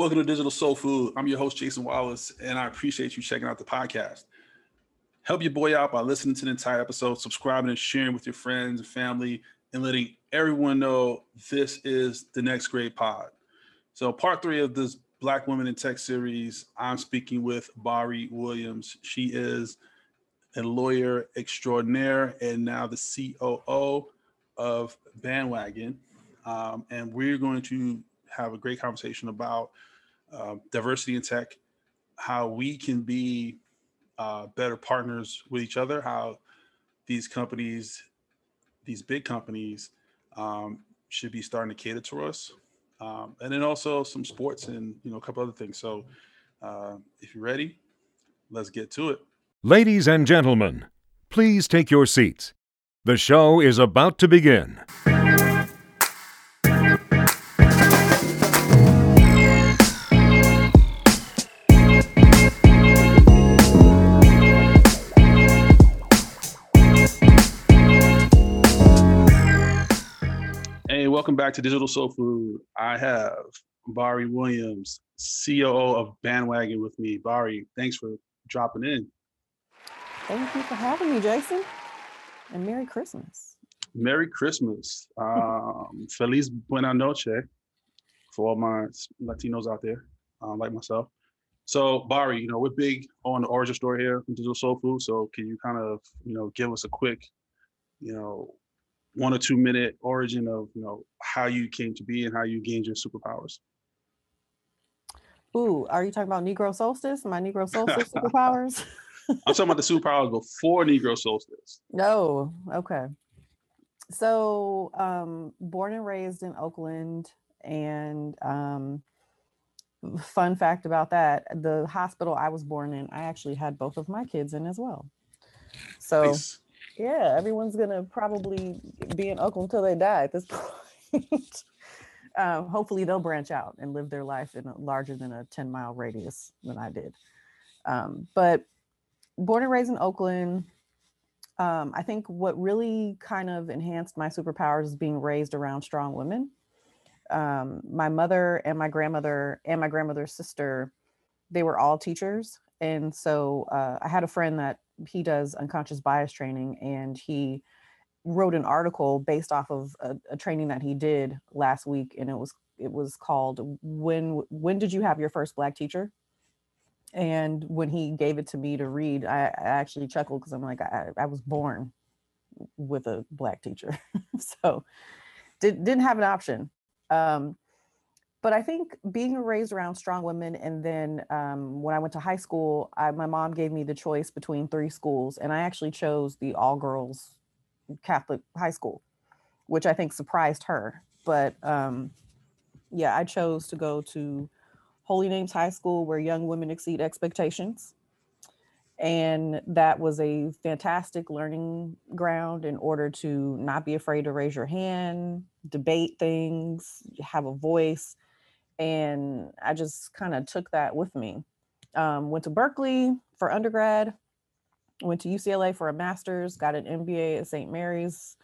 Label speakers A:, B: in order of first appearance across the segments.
A: Welcome to Digital Soul Food. I'm your host, Jason Wallace, and I appreciate you checking out the podcast. Help your boy out by listening to the entire episode, subscribing and sharing with your friends and family, and letting everyone know this is the next great pod. So, part three of this Black Women in Tech series, I'm speaking with Bari Williams. She is a lawyer extraordinaire and now the COO of Bandwagon. Um, and we're going to have a great conversation about uh, diversity in tech, how we can be uh, better partners with each other, how these companies, these big companies, um, should be starting to cater to us, um, and then also some sports and you know a couple other things. So, uh, if you're ready, let's get to it.
B: Ladies and gentlemen, please take your seats. The show is about to begin.
A: Back to Digital Soul Food. I have Bari Williams, COO of Bandwagon, with me. Bari, thanks for dropping in.
C: Thank you for having me, Jason. And Merry Christmas.
A: Merry Christmas. Um, Feliz Buena Noche for all my Latinos out there, um, like myself. So, Bari, you know, we're big on the origin story here from Digital Soul Food. So, can you kind of, you know, give us a quick, you know, one or two minute origin of, you know, how you came to be and how you gained your superpowers?
C: Ooh, are you talking about Negro Solstice? My Negro Solstice superpowers?
A: I'm talking about the superpowers before Negro Solstice.
C: No, okay. So, um, born and raised in Oakland, and um, fun fact about that: the hospital I was born in, I actually had both of my kids in as well. So,
A: Nice.
C: Yeah, everyone's gonna probably be in Oakland until they die at this point. um, hopefully, they'll branch out and live their life in a larger than a 10 mile radius than I did. Um, but born and raised in Oakland, um, I think what really kind of enhanced my superpowers is being raised around strong women. Um, my mother and my grandmother and my grandmother's sister, they were all teachers. And so uh, I had a friend that he does unconscious bias training, and he wrote an article based off of a, a training that he did last week, and it was it was called "When When Did You Have Your First Black Teacher?" And when he gave it to me to read, I, I actually chuckled because I'm like, I, I was born with a black teacher, so did, didn't have an option. Um, but I think being raised around strong women, and then um, when I went to high school, I, my mom gave me the choice between three schools, and I actually chose the all girls Catholic high school, which I think surprised her. But um, yeah, I chose to go to Holy Names High School, where young women exceed expectations. And that was a fantastic learning ground in order to not be afraid to raise your hand, debate things, have a voice. And I just kind of took that with me. Um, went to Berkeley for undergrad, went to UCLA for a master's, got an MBA at St. Mary's,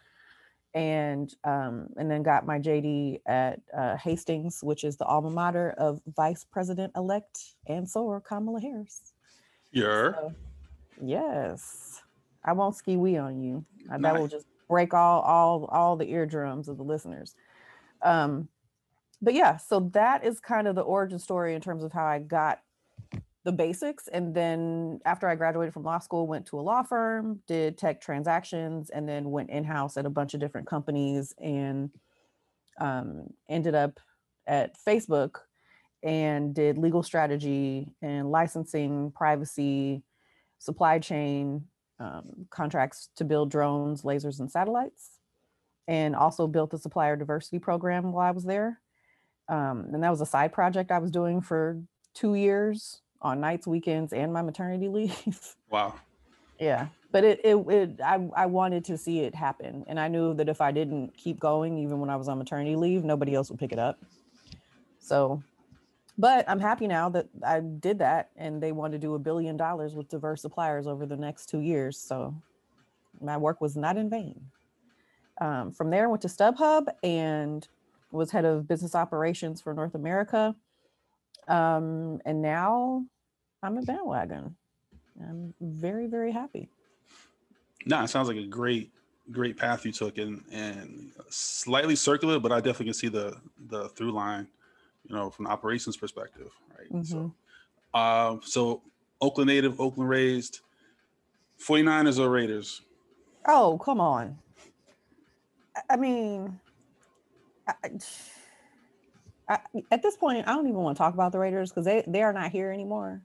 C: and um, and then got my JD at uh, Hastings, which is the alma mater of Vice President elect and so Kamala Harris.
A: You're
C: So, yes, I won't skee-wee on you. Uh, That will just break all all all the eardrums of the listeners. Um, but yeah, so that is kind of the origin story in terms of how I got the basics. And then after I graduated from law school, went to a law firm, did tech transactions, and then went in house at a bunch of different companies and um, ended up at Facebook and did legal strategy and licensing, privacy, supply chain, um, contracts to build drones, lasers, and satellites, and also built the supplier diversity program while I was there. Um, and that was a side project I was doing for two years on nights, weekends, and my maternity leave.
A: wow.
C: yeah, but it, it, it I, I wanted to see it happen, and I knew that if I didn't keep going, even when I was on maternity leave, nobody else would pick it up. So, but I'm happy now that I did that, and they want to do a billion dollars with diverse suppliers over the next two years. So, my work was not in vain. Um, from there, I went to StubHub and was head of business operations for North America. Um, and now I'm a bandwagon. I'm very, very happy.
A: No, it sounds like a great, great path you took, and and slightly circular, but I definitely can see the the through line, you know, from the operations perspective, right?
C: Mhm.
A: So, uh, so Oakland native, Oakland raised, 49ers or Raiders?
C: Oh, come on. I mean, I, at this point, I don't even want to talk about the Raiders because they, they are not here anymore.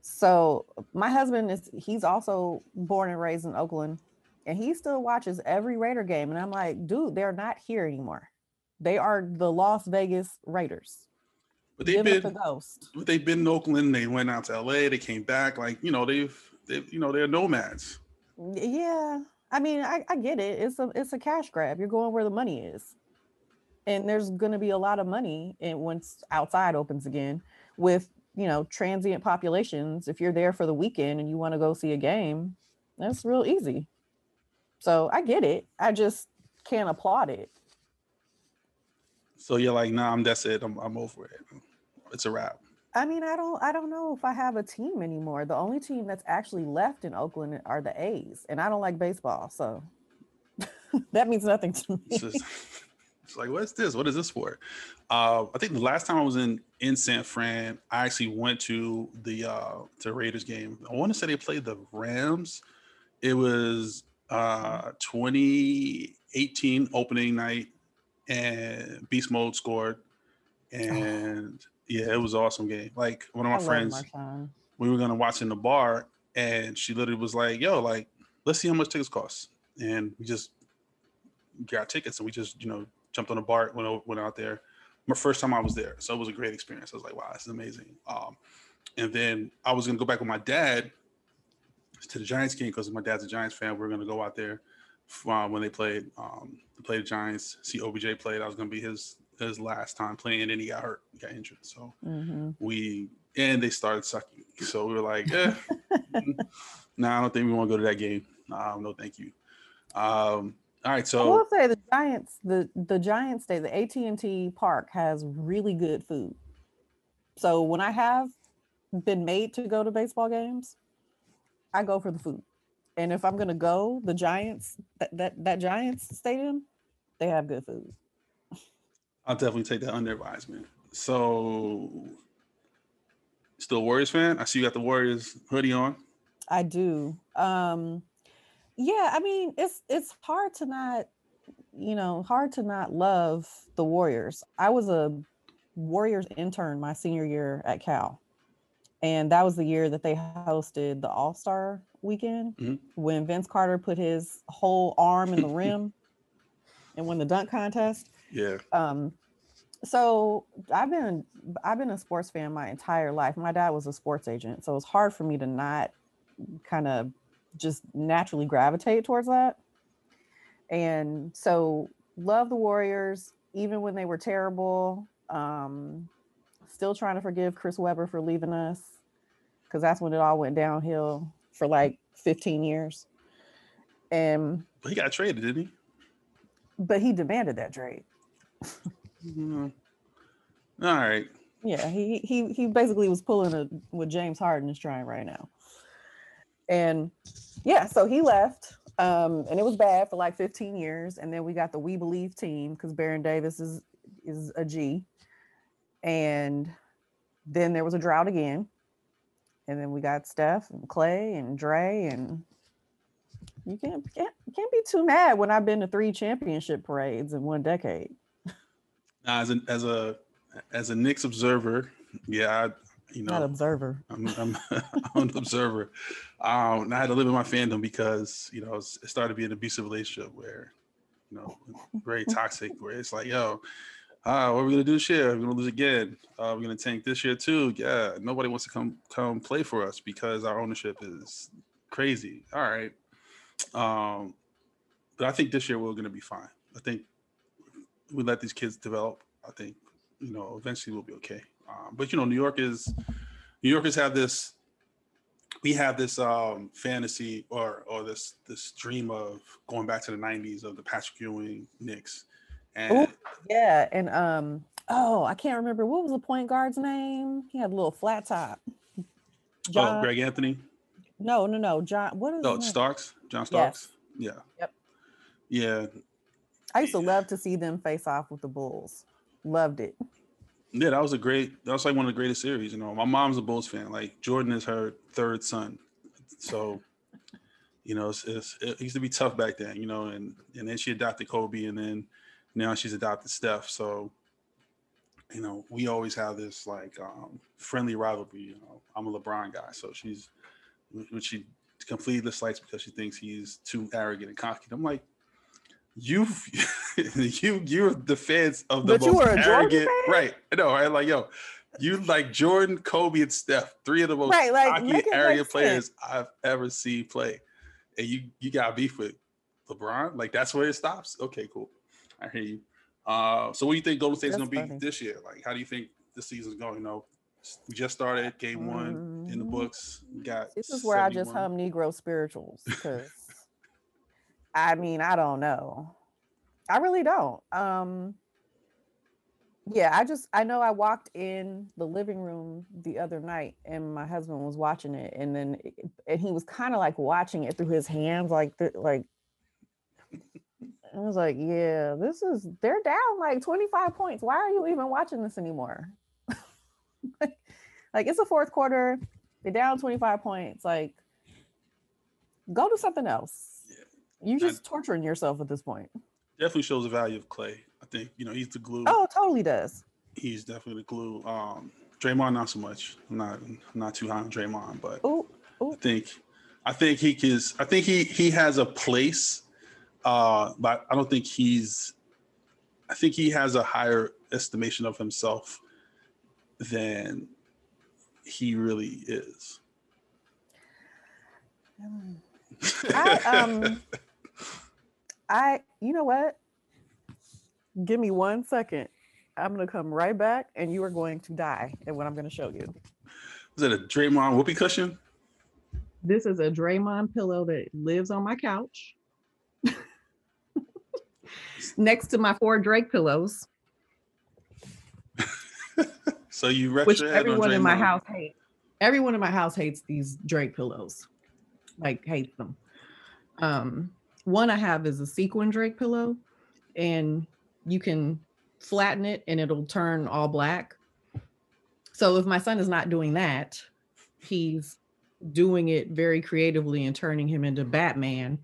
C: So my husband is he's also born and raised in Oakland, and he still watches every Raider game. And I'm like, dude, they're not here anymore. They are the Las Vegas Raiders.
A: But they've
C: Give
A: been,
C: ghost.
A: but they've been in Oakland. They went out to LA. They came back. Like you know, they've, they've you know, they're nomads.
C: Yeah, I mean, I, I get it. It's a it's a cash grab. You're going where the money is, and there's going to be a lot of money. And once outside opens again, with you know transient populations, if you're there for the weekend and you want to go see a game, that's real easy. So I get it. I just can't applaud it.
A: So you're like, nah, I'm that's it. I'm, I'm over it. It's a wrap.
C: I mean, I don't I don't know if I have a team anymore. The only team that's actually left in Oakland are the A's, and I don't like baseball, so that means nothing to me.
A: It's like, what's this? What is this for? Uh, I think the last time I was in in San Fran, I actually went to the uh to Raiders game. I want to say they played the Rams. It was uh 2018 opening night, and Beast Mode scored, and yeah, it was an awesome game. Like one of my
C: love
A: friends, we were gonna watch in the bar, and she literally was like, "Yo, like, let's see how much tickets cost," and we just got tickets, and we just you know jumped on a bar, went o- went out there. My first time I was there, so it was a great experience. I was like, "Wow, this is amazing." Um, and then I was gonna go back with my dad to the Giants game because my dad's a Giants fan. We are gonna go out there uh, when they played um, played the Giants. See OBJ play. That was gonna be his his last time playing, and he got hurt, he got injured. So
C: Mhm.
A: we and they started sucking. So we were like, eh, no, I don't think we want to go to that game. Um, no, thank you. Um, all right, so I
C: will say the Giants, the the Giants Day, the AT and T Park has really good food. So when I have been made to go to baseball games, I go for the food. And if I'm gonna go, the Giants that that, that Giants stadium, they have good food.
A: I'll definitely take that under advisement. So, still Warriors fan? I see you got the Warriors hoodie on.
C: I do. Um yeah, I mean, it's it's hard to not, you know, hard to not love the Warriors. I was a Warriors intern my senior year at Cal. And that was the year that they hosted the All-Star weekend
A: Mhm.
C: when Vince Carter put his whole arm in the rim and won the dunk contest
A: Yeah,
C: um so i've been i've been a sports fan my entire life my dad was a sports agent so it's hard for me to not kind of just naturally gravitate towards that and so love the warriors even when they were terrible um still trying to forgive chris webber for leaving us because that's when it all went downhill for like 15 years and
A: but he got traded, didn't he?
C: but he demanded that trade
A: Mhm. All right.
C: Yeah, he he he basically was pulling a what James Harden is trying right now. And yeah, so he left. Um, and it was bad for like 15 years. And then we got the We Believe team because Baron Davis is is a G. And then there was a drought again. And then we got Steph and Clay and Dre and you can't can't you can't be too mad when I've been to three championship parades in one decade.
A: As a as a as a Knicks observer, yeah, I, you know,
C: Not observer.
A: I'm, I'm, I'm an observer. Um, and I had to live in my fandom because you know it started to be an abusive relationship where you know very toxic. Where it's like, yo, uh, what are we gonna do this year? We're gonna lose again. Uh, we're gonna tank this year too. Yeah, nobody wants to come come play for us because our ownership is crazy. All right, um, but I think this year we're gonna be fine. I think we let these kids develop. I think you know eventually we'll be okay. Um, but you know, New York is New Yorkers have this. We have this um, fantasy or or this this dream of going back to the '90s of the Patrick Ewing Knicks, and
C: Yeah, and um, oh, I can't remember what was the point guard's name. He had a little flat top.
A: oh, Greg Anthony.
C: No, no, no. John. What is? It?
A: Oh, Starks. John Starks. Yes. Yeah.
C: Yep.
A: Yeah.
C: I used to love to see them face off with the Bulls. Loved it.
A: Yeah, that was a great. That was like one of the greatest series. You know, my mom's a Bulls fan. Like Jordan is her third son, so you know, it's, it's, it used to be tough back then. You know, and and then she adopted Kobe, and then now she's adopted Steph. So you know, we always have this like um, friendly rivalry. You know, I'm a LeBron guy, so she's when she completely dislikes because she thinks he's too arrogant and cocky. I'm like, you, you, you're the fans of the
C: but
A: most arrogant, right? No, right? Like, yo, you like Jordan, Kobe, and Steph, three of the most
C: right, like,
A: cocky, arrogant players I've ever seen play, and you, you got beef with LeBron. Like, that's where it stops. Okay, cool. I hear you. Uh, so what do you think Golden State's gonna be funny. this year? Like, how do you think the season's going? You know, we just started game one mm-hmm. in the mm-hmm. books. We got
C: this is where 71. I just hum Negro spirituals because I mean I don't know. I really don't. Um yeah, I just I know I walked in the living room the other night and my husband was watching it and then and he was kind of like watching it through his hands like the, like I was like, yeah, this is they're down like 25 points. Why are you even watching this anymore? like, like it's a fourth quarter, they're down 25 points. Like, go do something else. Yeah. You just I, torturing yourself at this point.
A: Definitely shows the value of Clay. I think, you know, he's the glue.
C: Oh, totally does.
A: He's definitely the glue. Um, Draymond, not so much. I'm not I'm not too high on Draymond, but
C: ooh, ooh.
A: I think I think he is I think he he has a place uh, but I don't think he's. I think he has a higher estimation of himself than he really is.
C: I um, I you know what? Give me one second. I'm gonna come right back, and you are going to die at what I'm gonna show you.
A: Is it a Draymond whoopee cushion?
C: This is a Draymond pillow that lives on my couch next to my four Drake pillows.
A: so you
C: which everyone in my house hates. Everyone in my house hates these Drake pillows, like hates them. Um, one I have is a sequin Drake pillow, and you can flatten it and it'll turn all black. So if my son is not doing that, he's doing it very creatively and turning him into Batman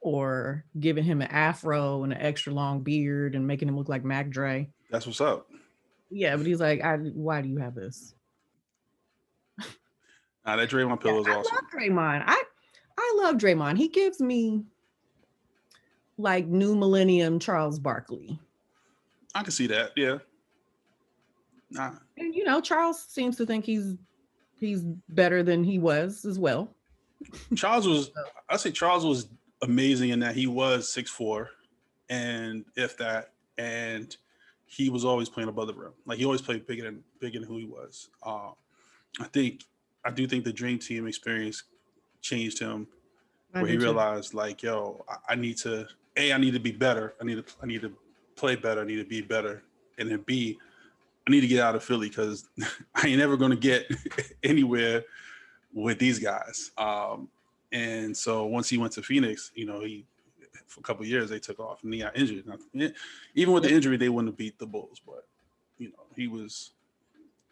C: or giving him an afro and an extra long beard and making him look like Mac Dre.
A: That's what's up.
C: Yeah, but he's like, I, why do you have this?
A: Nah, that Draymond pillow is
C: yeah,
A: awesome.
C: I love Draymond. I I love Draymond. He gives me like new millennium Charles Barkley.
A: I can see that. Yeah. Nah.
C: And you know, Charles seems to think he's he's better than he was as well.
A: Charles was I say Charles was amazing in that he was six four, and if that, and he was always playing above the rim. Like he always played bigger than bigger than who he was. Uh, I think I do think the Dream Team experience changed him, I where he realized too. like, yo, I, I need to a I need to be better. I need to I need to play better. I need to be better, and then b I need to get out of Philly because I ain't ever going to get anywhere with these guys. Um, and so once he went to Phoenix, you know, he for a couple years they took off and he got injured. Even with the injury, they wouldn't have beat the Bulls, but you know, he was,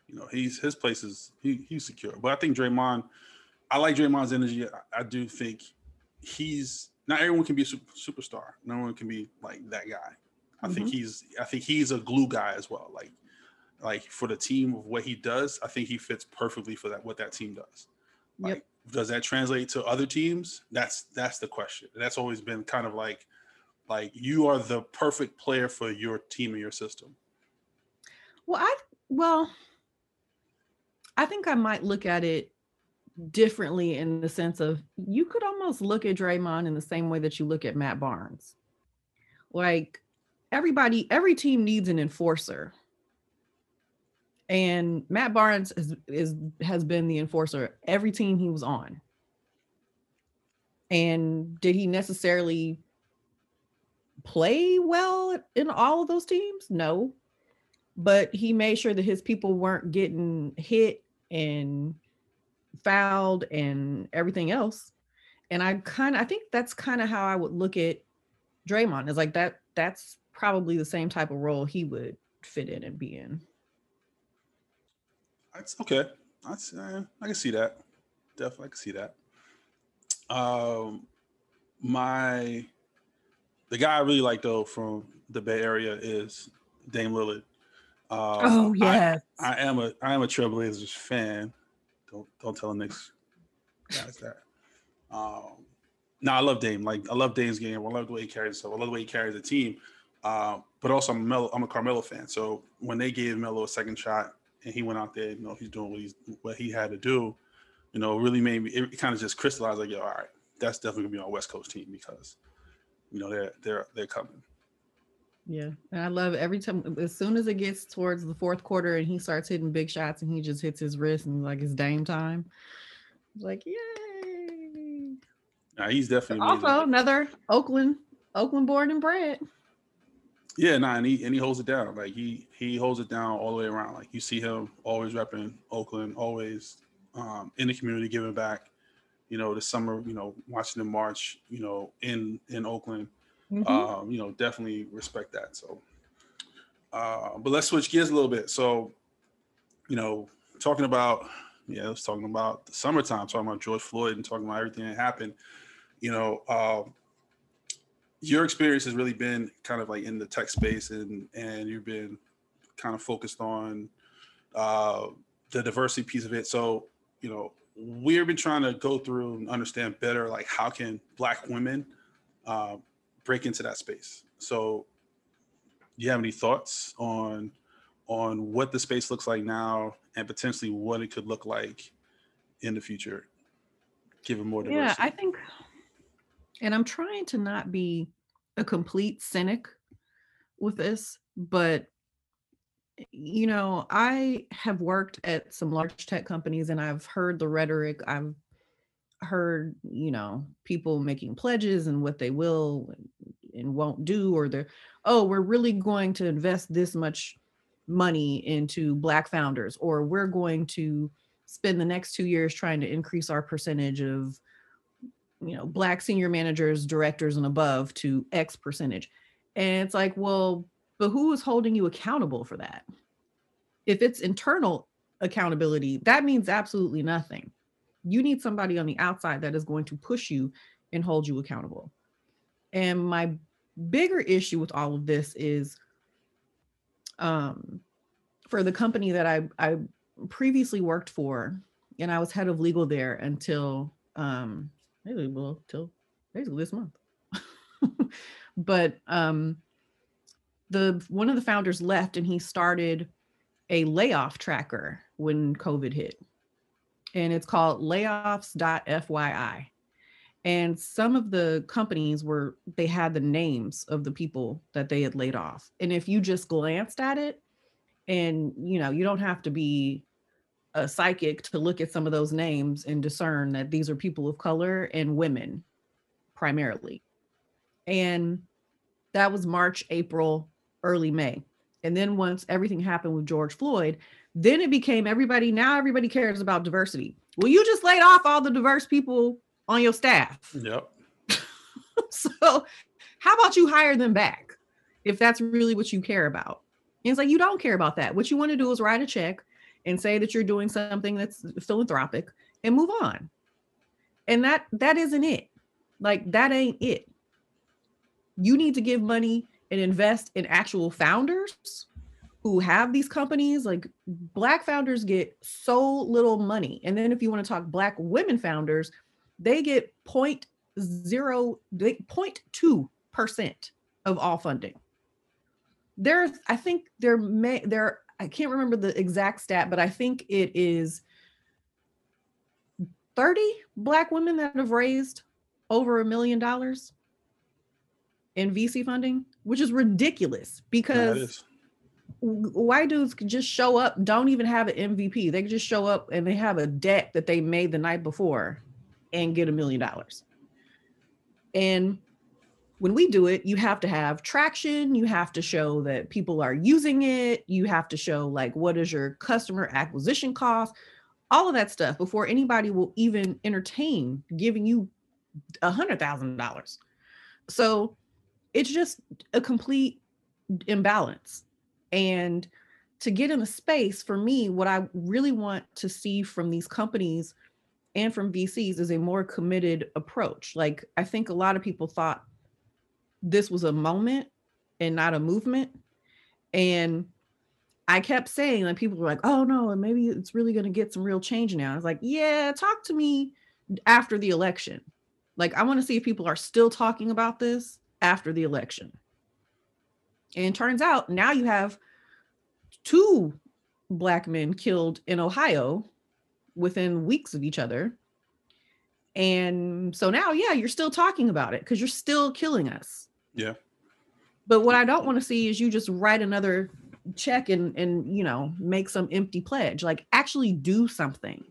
A: you know, he's his place is he, he's secure. But I think Draymond, I like Draymond's energy. I, I do think he's not everyone can be a super, superstar. No one can be like that guy. I mm-hmm. think he's I think he's a glue guy as well. Like like for the team of what he does, I think he fits perfectly for that what that team does. Like yep does that translate to other teams? That's that's the question. That's always been kind of like like you are the perfect player for your team and your system.
C: Well, I well, I think I might look at it differently in the sense of you could almost look at Draymond in the same way that you look at Matt Barnes. Like everybody, every team needs an enforcer and Matt Barnes is, is has been the enforcer every team he was on. And did he necessarily play well in all of those teams? No. but he made sure that his people weren't getting hit and fouled and everything else. And I kind of I think that's kind of how I would look at Draymond. Is like that that's probably the same type of role he would fit in and be in.
A: That's okay. That's uh, I can see that. Definitely, I can see that. Um, my the guy I really like though from the Bay Area is Dame Lillard.
C: Um, oh yeah,
A: I, I, am a I am a Trailblazers fan. Don't tell the Knicks guys that. Um, no, I love Dame. Like I love Dame's game. I love the way he carries himself. I love the way he carries the team. Uh, but also I'm a Melo, I'm a Carmelo fan. So when they gave Melo a second shot and he went out there, you know, he's doing what he's what he had to do, you know, really made me it kind of just crystallized like, yo, all right, that's definitely gonna be our West Coast team because you know they're they're they're coming.
C: Yeah, and I love every time as soon as it gets towards the fourth quarter and he starts hitting big shots and he just hits his wrist and like it's Dame time. It's like yay!
A: Nah, he's definitely
C: also amazing. another Oakland Oakland born and bred.
A: Yeah, nah, and he and he holds it down. Like he he holds it down all the way around. Like you see him always repping Oakland, always um, in the community giving back. You know, the summer, you know, watching them march, you know, in in Oakland Mm-hmm. Um, you know, definitely respect that. So, uh, but let's switch gears a little bit. So, you know, talking about yeah, let's talking about the summertime, talking about George Floyd and talking about everything that happened. You know, uh, your experience has really been kind of like in the tech space, and and you've been kind of focused on uh, the diversity piece of it. So, you know, we've been trying to go through and understand better, like how can Black women uh, break into that space. So, do you have any thoughts on on what the space looks like now and potentially what it could look like in the future, given more diversity?
C: Yeah, I think, and I'm trying to not be a complete cynic with this, but you know, I have worked at some large tech companies and I've heard the rhetoric. I've heard, you know, people making pledges and what they will and won't do, or they're, oh, we're really going to invest this much money into Black founders, or we're going to spend the next two years trying to increase our percentage of, you know, Black senior managers, directors, and above to X percentage. And it's like, well, but who is holding you accountable for that? If it's internal accountability, that means absolutely nothing. You need somebody on the outside that is going to push you and hold you accountable. And my bigger issue with all of this is um, for the company that I, I previously worked for, and I was head of legal there until um, maybe well till basically this month. but um, the one of the founders left, and he started a layoff tracker when COVID hit, and it's called layoffs.fyi and some of the companies were they had the names of the people that they had laid off. And if you just glanced at it and you know you don't have to be a psychic to look at some of those names and discern that these are people of color and women primarily. And that was march april early may. And then once everything happened with george floyd then it became everybody now everybody cares about diversity well you just laid off all the diverse people on your staff.
A: Yep.
C: so how about you hire them back if that's really what you care about? And it's like you don't care about that. What you want to do is write a check and say that you're doing something that's philanthropic and move on. And that that isn't it. Like that ain't it. You need to give money and invest in actual founders who have these companies like black founders get so little money and then if you want to talk black women founders they get point zero, point two percent of all funding. There's, I think there may there, I can't remember the exact stat, but I think it is 30 black women that have raised over a million dollars in VC funding, which is ridiculous because white dudes can just show up, don't even have an MVP. They just show up and they have a deck that they made the night before and get a million dollars. And when we do it, you have to have traction. You have to show that people are using it. You have to show like what is your customer acquisition cost, all of that stuff before anybody will even entertain giving you a hundred thousand dollars. So it's just a complete imbalance. And to get in a space for me, what I really want to see from these companies and from VCs is a more committed approach. Like I think a lot of people thought this was a moment and not a movement. And I kept saying, like, people were like, oh no, and maybe it's really going to get some real change now. I was like, yeah, talk to me after the election. Like, I want to see if people are still talking about this after the election. And turns out now you have two black men killed in Ohio within weeks of each other. And so now, yeah, you're still talking about it because you're still killing us.
A: Yeah.
C: But what I don't want to see is you just write another check and and you know make some empty pledge. Like actually do something.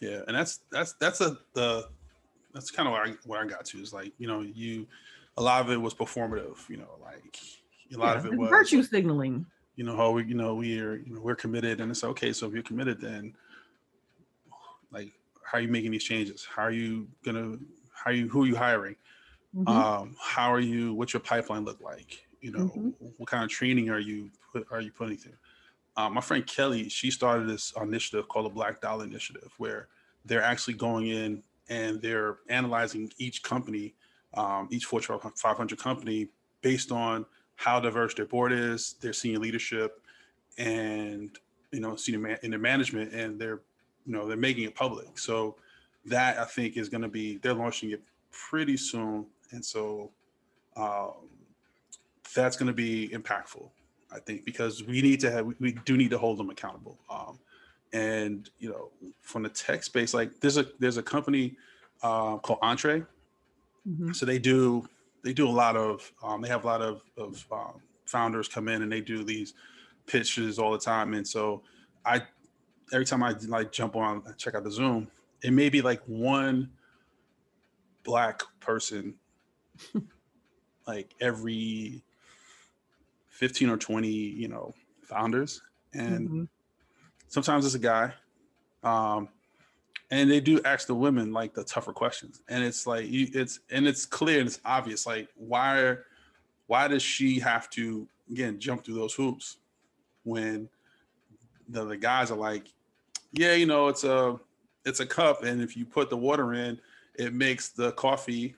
A: Yeah, and that's that's that's a the that's kind of where I where I got to is like you know you a lot of it was performative. You know, like a lot yeah, of it was
C: virtue signaling.
A: You know how we you know we are you know we're committed and it's okay. So if you're committed, then like how are you making these changes? How are you gonna how are you who are you hiring? Mm-hmm. Um, how are you? What's your pipeline look like? You know, mm-hmm. what kind of training are you put, are you putting through? Um, my friend Kelly, she started this initiative called the Black Dollar Initiative, where they're actually going in and they're analyzing each company, um, each Fortune 500 company, based on how diverse their board is, their senior leadership, and you know, senior man in their management, and they're you know they're making it public. So that I think is going to be they're launching it pretty soon and so um, that's going to be impactful, I think, because we need to have we do need to hold them accountable. Um, and you know, from the tech space, like there's a there's a company uh, called Entree. Mm-hmm. So they do they do a lot of um, they have a lot of of um, founders come in and they do these pitches all the time. And so I every time I like jump on check out the Zoom, it may be like one black person like every 15 or 20, you know, founders. And mm-hmm. sometimes it's a guy. Um, and they do ask the women like the tougher questions. And it's like you it's and it's clear and it's obvious. Like why why does she have to again jump through those hoops when the, the guys are like, yeah, you know, it's a it's a cup, and if you put the water in, it makes the coffee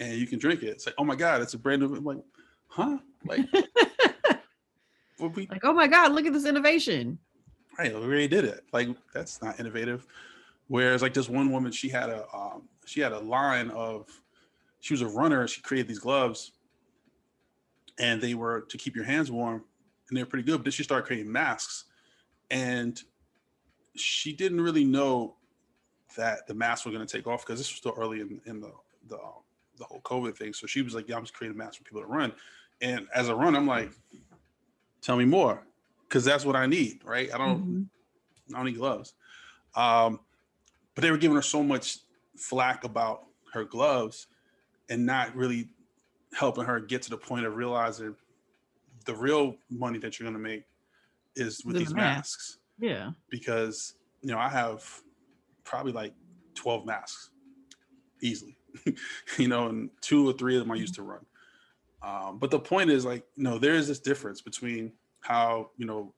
A: and you can drink it. It's like, oh my god, it's a brand new. I'm like, huh? Like,
C: we, like, oh my god, look at this innovation.
A: Right, we already did it. Like, that's not innovative. Whereas, like this one woman, she had a um, she had a line of, she was a runner. and She created these gloves, and they were to keep your hands warm, and they're pretty good. But then she started creating masks, and she didn't really know that the masks were going to take off because this was still early in, in the the um, the whole COVID thing. So she was like, "Yeah, I'm just creating masks for people to run." And as a run, I'm like, "Tell me more," because that's what I need, right? I don't, mm-hmm. I don't need gloves. Um, but they were giving her so much flack about her gloves, and not really helping her get to the point of realizing the real money that you're going to make is with the these mask. masks.
C: Yeah.
A: Because you know I have probably like 12 masks easily. you know, and two or three of them I used to run. Um, but the point is, like, you know, there is this difference between how you know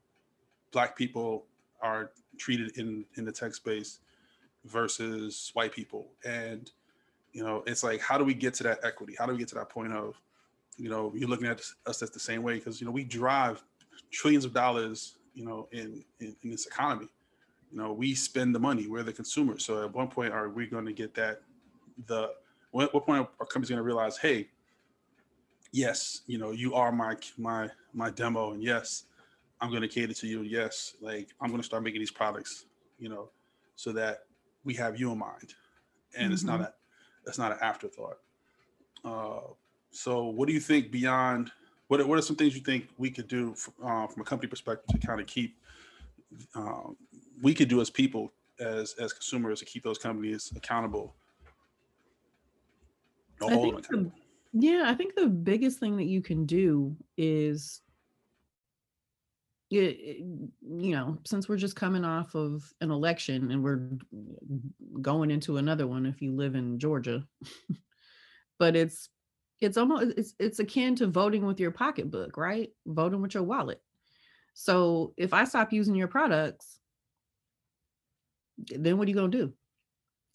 A: black people are treated in in the tech space versus white people, and you know, it's like, how do we get to that equity? How do we get to that point of, you know, you're looking at us as the same way because you know we drive trillions of dollars, you know, in, in in this economy. You know, we spend the money. We're the consumer. So at one point, are we going to get that the what, what point are companies going to realize, hey, yes, you know, you are my my my demo, and yes, I'm going to cater to you. Yes, like I'm going to start making these products, you know, so that we have you in mind, and mm-hmm. it's not mm-hmm. a it's not an afterthought. Uh, so, what do you think beyond? What are, what are some things you think we could do uh, from a company perspective to kind of keep um, we could do as people as as consumers to keep those companies accountable Don't
C: I think the. Yeah, I think the biggest thing that you can do is you know, since we're just coming off of an election and we're going into another one if you live in Georgia. but it's it's almost it's it's akin to voting with your pocketbook, right? Voting with your wallet. So if I stop using your products, then what are you going to do?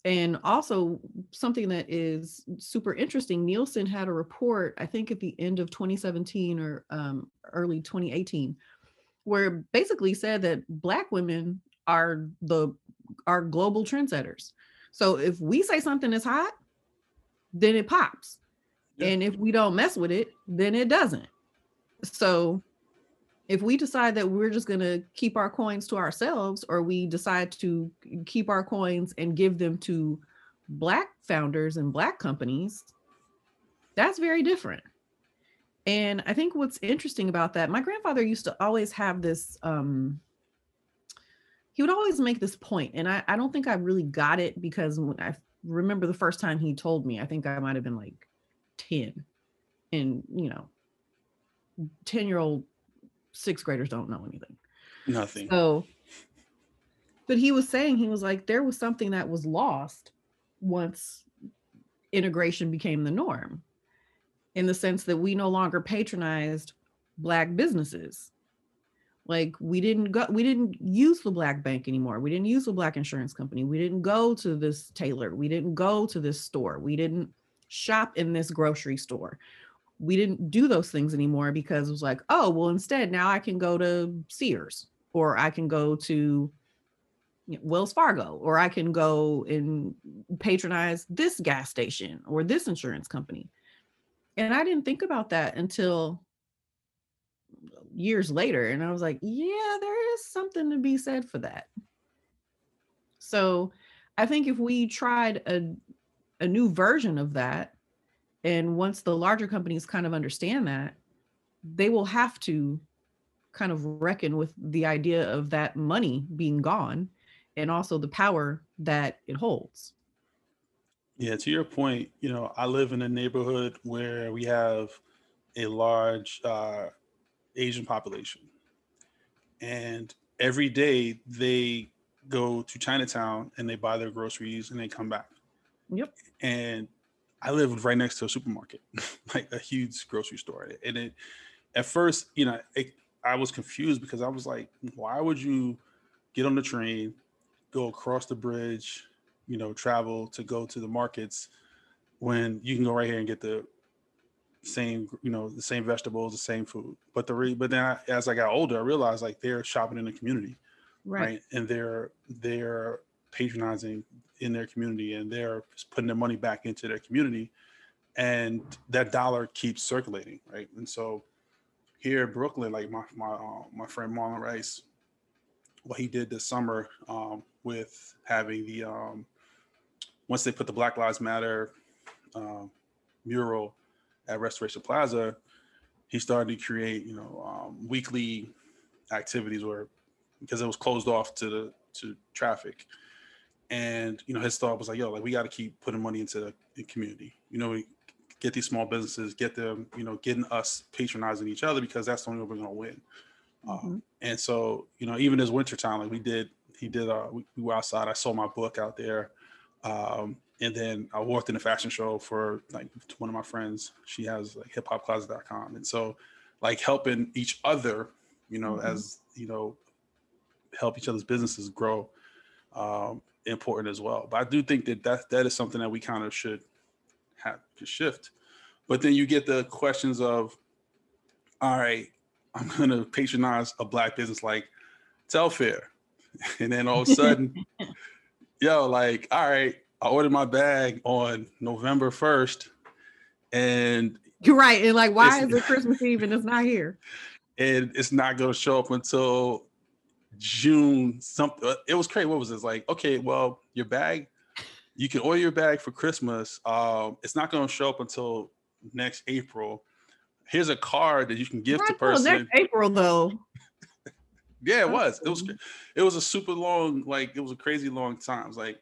C: And also, something that is super interesting Nielsen had a report, I think at the end of 2017 or um, early 2018, where basically said that Black women are the are global trendsetters. So if we say something is hot, then it pops.
A: Yeah.
C: And if we don't mess with it, then it doesn't. So if we decide that we're just going to keep our coins to ourselves or we decide to keep our coins and give them to black founders and black companies that's very different. And i think what's interesting about that my grandfather used to always have this um he would always make this point and i, I don't think i really got it because when i remember the first time he told me i think i might have been like 10 and you know 10 year old sixth graders don't know anything.
A: Nothing.
C: So, but he was saying, he was like, there was something that was lost once integration became the norm in the sense that we no longer patronized black businesses. Like we didn't go we didn't use the black bank anymore. We didn't use the black insurance company. We didn't go to this tailor we didn't go to this store. We didn't shop in this grocery store we didn't do those things anymore because it was like, oh, well, instead now I can go to Sears or I can go to Wells Fargo or I can go and patronize this gas station or this insurance company. And I didn't think about that until years later. And I was like, yeah, there is something to be said for that. So I think if we tried a, a new version of that, and once the larger companies kind of understand that, they will have to kind of reckon with the idea of that money being gone and also the power that it holds.
A: Yeah, to your point, you know, I live in a neighborhood where we have a large uh, Asian population. And every day they go to Chinatown and they buy their groceries and they come back.
C: Yep.
A: And I lived right next to a supermarket, like a huge grocery store. And it, at first, you know, it, I was confused because I was like, why would you get on the train, go across the bridge, you know, travel to go to the markets when you can go right here and get the same, you know, the same vegetables, the same food. But the re- but then I, as I got older, I realized like they're shopping in the community, right? And they're they're patronizing in their community and they're putting their money back into their community and that dollar keeps circulating right? And so here in brooklyn like my my uh, my friend marlon rice what he did this summer um, with having the um, once they put the black lives matter uh, mural at restoration plaza he started to create you know um, weekly activities where because it was closed off to the to traffic and you know his thought was like yo like we got to keep putting money into the community. You know we get these small businesses get them you know getting us patronizing each other because that's the only way we're going to win
C: Mm-hmm.
A: um, and so you know even this winter time like we did he did uh we, we were outside. I sold my book out there. Um and then i worked in a fashion show for like one of my friends. She has like hiphopcloset.com and so like helping each other you know
C: Mhm.
A: as you know help each other's businesses grow um important as well. But I do think that that, that is something that we kind of should have to shift. But then you get the questions of, all right, I'm going to patronize a black business like Telfar. And then all of a sudden, yo, like, all right, I ordered my bag on November 1st and
C: You're right. And like, why is it Christmas Eve and it's not here?
A: and it's not going to show up until June. Something it was crazy. What was this like? Okay, well, your bag, you can order your bag for Christmas. Um, it's not going to show up until next April. Here's a card that you can give to
C: Right, well,
A: person.
C: next April though.
A: Yeah, it was. It was. It was a super long, like it was a crazy long time. It was like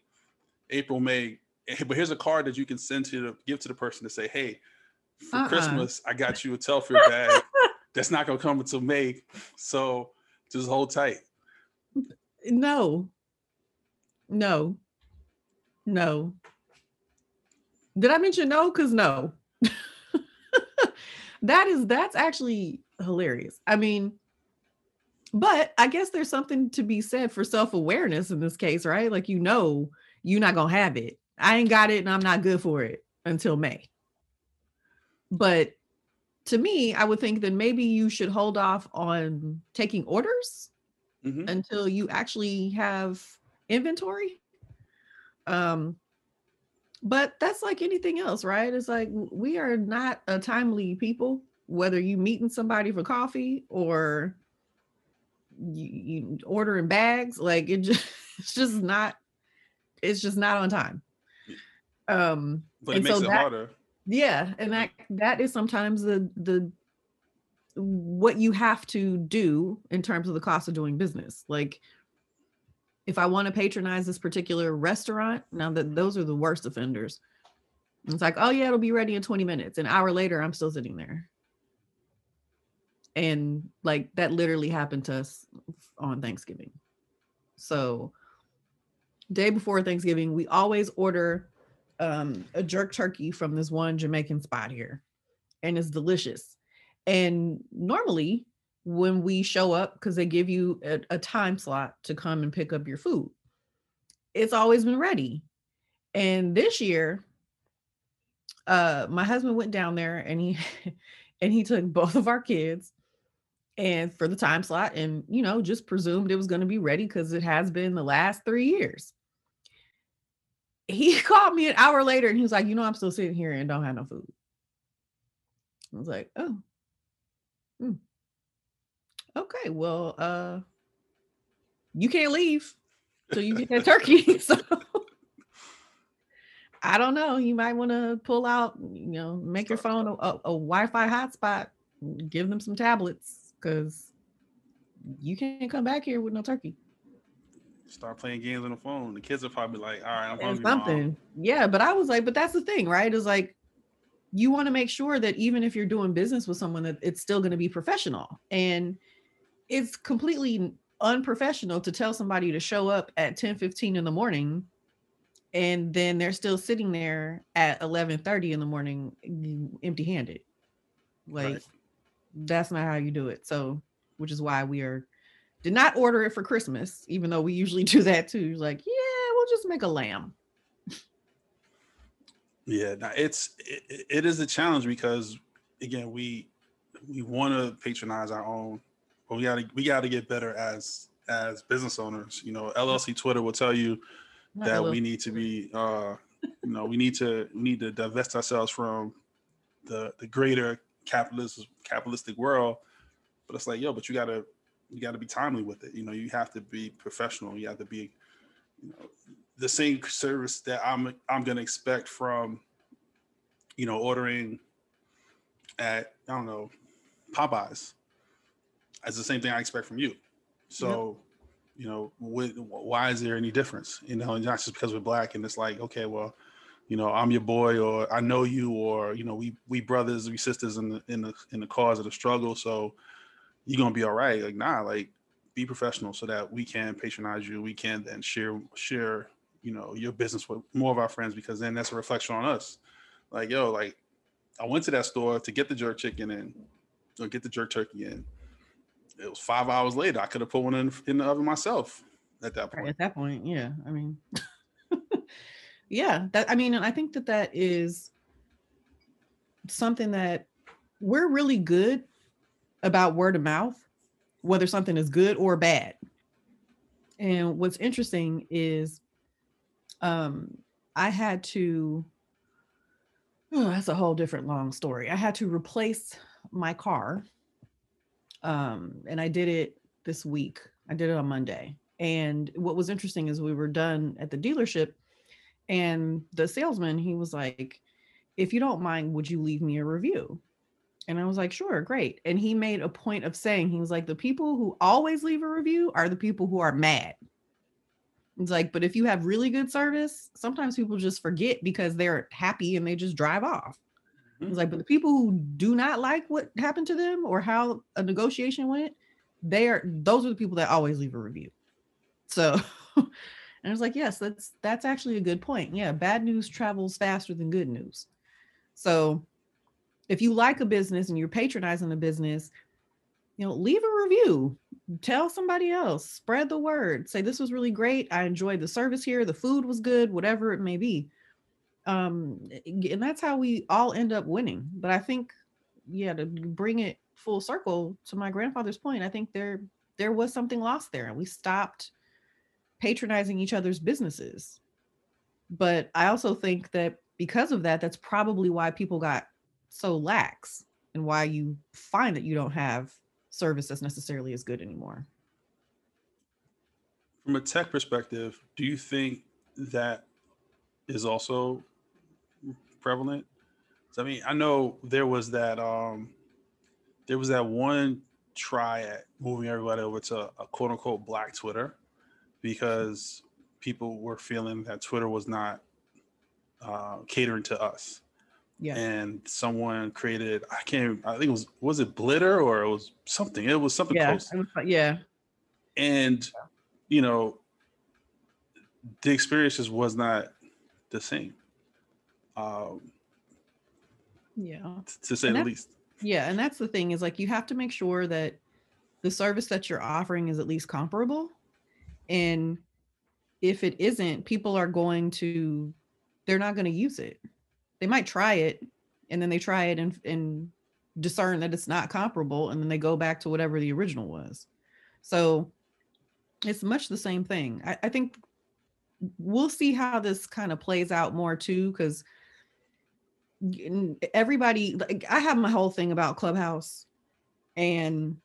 A: April, May, but here's a card that you can send to the give to the person to say, hey, for
C: Uh-uh.
A: Christmas, I got you a Telfar bag. That's not gonna come until May. So just hold tight.
C: No. No. No. Did I mention no? Because no. that is that's actually hilarious. I mean, but I guess there's something to be said for self-awareness in this case, right? Like you know you're not gonna have it. I ain't got it and I'm not good for it until May. But to me, I would think that maybe you should hold off on taking orders
A: Mhm.
C: until you actually have inventory. Um, but that's like anything else, right? It's like we are not a timely people, whether you meeting somebody for coffee or you, you ordering bags, like it just it's just not it's just not on time. Um
A: But it makes
C: so
A: it
C: that-
A: harder.
C: yeah, and that that is sometimes the the what you have to do in terms of the cost of doing business. Like if I want to patronize this particular restaurant, now that those are the worst offenders. It's like, oh yeah, it'll be ready in 20 minutes. An hour later, I'm still sitting there. And like that literally happened to us on Thanksgiving. So day before Thanksgiving, we always order um, a jerk turkey from this one Jamaican spot here, and it's delicious. And normally, when we show up, because they give you a, a time slot to come and pick up your food, it's always been ready. And this year, uh, my husband went down there and he and he took both of our kids and for the time slot and you know just presumed it was going to be ready because it has been the last three years he called me an hour later and he was like, you know, I'm still sitting here and don't have no food. I was like, oh. Hmm. Okay, well, uh you can't leave till you get that turkey. so I don't know. You might want to pull out, you know, make your phone a, a, a Wi-Fi hotspot, give them some tablets because you can't come back here with no turkey.
A: Start playing games on the phone. The kids are probably like, all right, I'm hungry. Mom.
C: something. Yeah, but I was like, but that's the thing, right? It's like you want to make sure that even if you're doing business with someone that it's still going to be professional. And it's completely unprofessional to tell somebody to show up at 10 15 in the morning and then they're still sitting there at 11 30 in the morning mm, empty handed. Like
A: Right.
C: that's not how you do it. So, which is why we are did not order it for Christmas, even though we usually do that too. Like, yeah, we'll just make a lamb.
A: Yeah, now it's it, it is a challenge because again we we want to patronize our own, but we gotta we gotta get better as as business owners. You know, LLC Twitter will tell you
C: Not
A: that we need to be uh you know we need to we need to divest ourselves from the the greater capitalist capitalistic world. But it's like yo, but you gotta you gotta be timely with it. You know, you have to be professional. You have to be you know the same service that I'm I'm gonna expect from you know ordering at I don't know Popeyes. It's the same thing I expect from you. So you know wh- why is there any difference? You know, and not just because we're black and it's like okay, well, you know I'm your boy or I know you or you know we we brothers we sisters in the in the in the cause of the struggle. So you're gonna be all right. Like nah, like be professional so that we can patronize you. We can then share share you know your business with more of our friends because then that's a reflection on us. Like yo, like I went to that store to get the jerk chicken and or get the jerk turkey in. It was five hours later. I could have put one in, in the oven myself at that point.
C: at that point yeah i mean yeah that i mean and i think that that is something that we're really good about word of mouth whether something is good or bad and what's interesting is um i had to oh that's a whole different long story. I had to replace my car um and i did it this week. I did it on monday. And what was interesting is we were done at the dealership and the salesman he was like if you don't mind would you leave me a review? And i was like sure great. And he made a point of saying he was like the people who always leave a review are the people who are mad It's like, but if you have really good service, sometimes people just forget because they're happy and they just drive off. It's mm-hmm. like, but the people who do not like what happened to them or how a negotiation went, they are those are the people that always leave a review. So and it's like, yes, that's that's actually a good point. Yeah, bad news travels faster than good news. So if you like a business and you're patronizing a business, you know, leave a review. Tell somebody else, spread the word. Say this was really great. I enjoyed the service here, the food was good, whatever it may be. Um and that's how we all end up winning. But I think yeah, to bring it full circle to my grandfather's point, I think there there was something lost there and we stopped patronizing each other's businesses. But I also think that because of that, that's probably why people got so lax and why you find that you don't have service that's necessarily as good anymore.
A: From a tech perspective, do you think that is also prevalent? 'Cause, I mean, I know there was that um there was that one try at moving everybody over to a quote unquote black Twitter because people were feeling that Twitter was not uh, catering to us.
C: Yeah.
A: And someone created, I can't, I think it was, was it Blitter or it was something? It was something
C: yeah.
A: close
C: was Yeah.
A: and you know the experience just was not the same um
C: Yeah.
A: to say
C: And
A: the least
C: Yeah. And that's the thing is like you have to make sure that the service that you're offering is at least comparable. And if it isn't, people are going to, they're not going to use it. They might try it and then they try it and, and discern that it's not comparable. And then they go back to whatever the original was. So it's much the same thing. I, I think we'll see how this kind of plays out more too, because everybody, like, I have my whole thing about Clubhouse and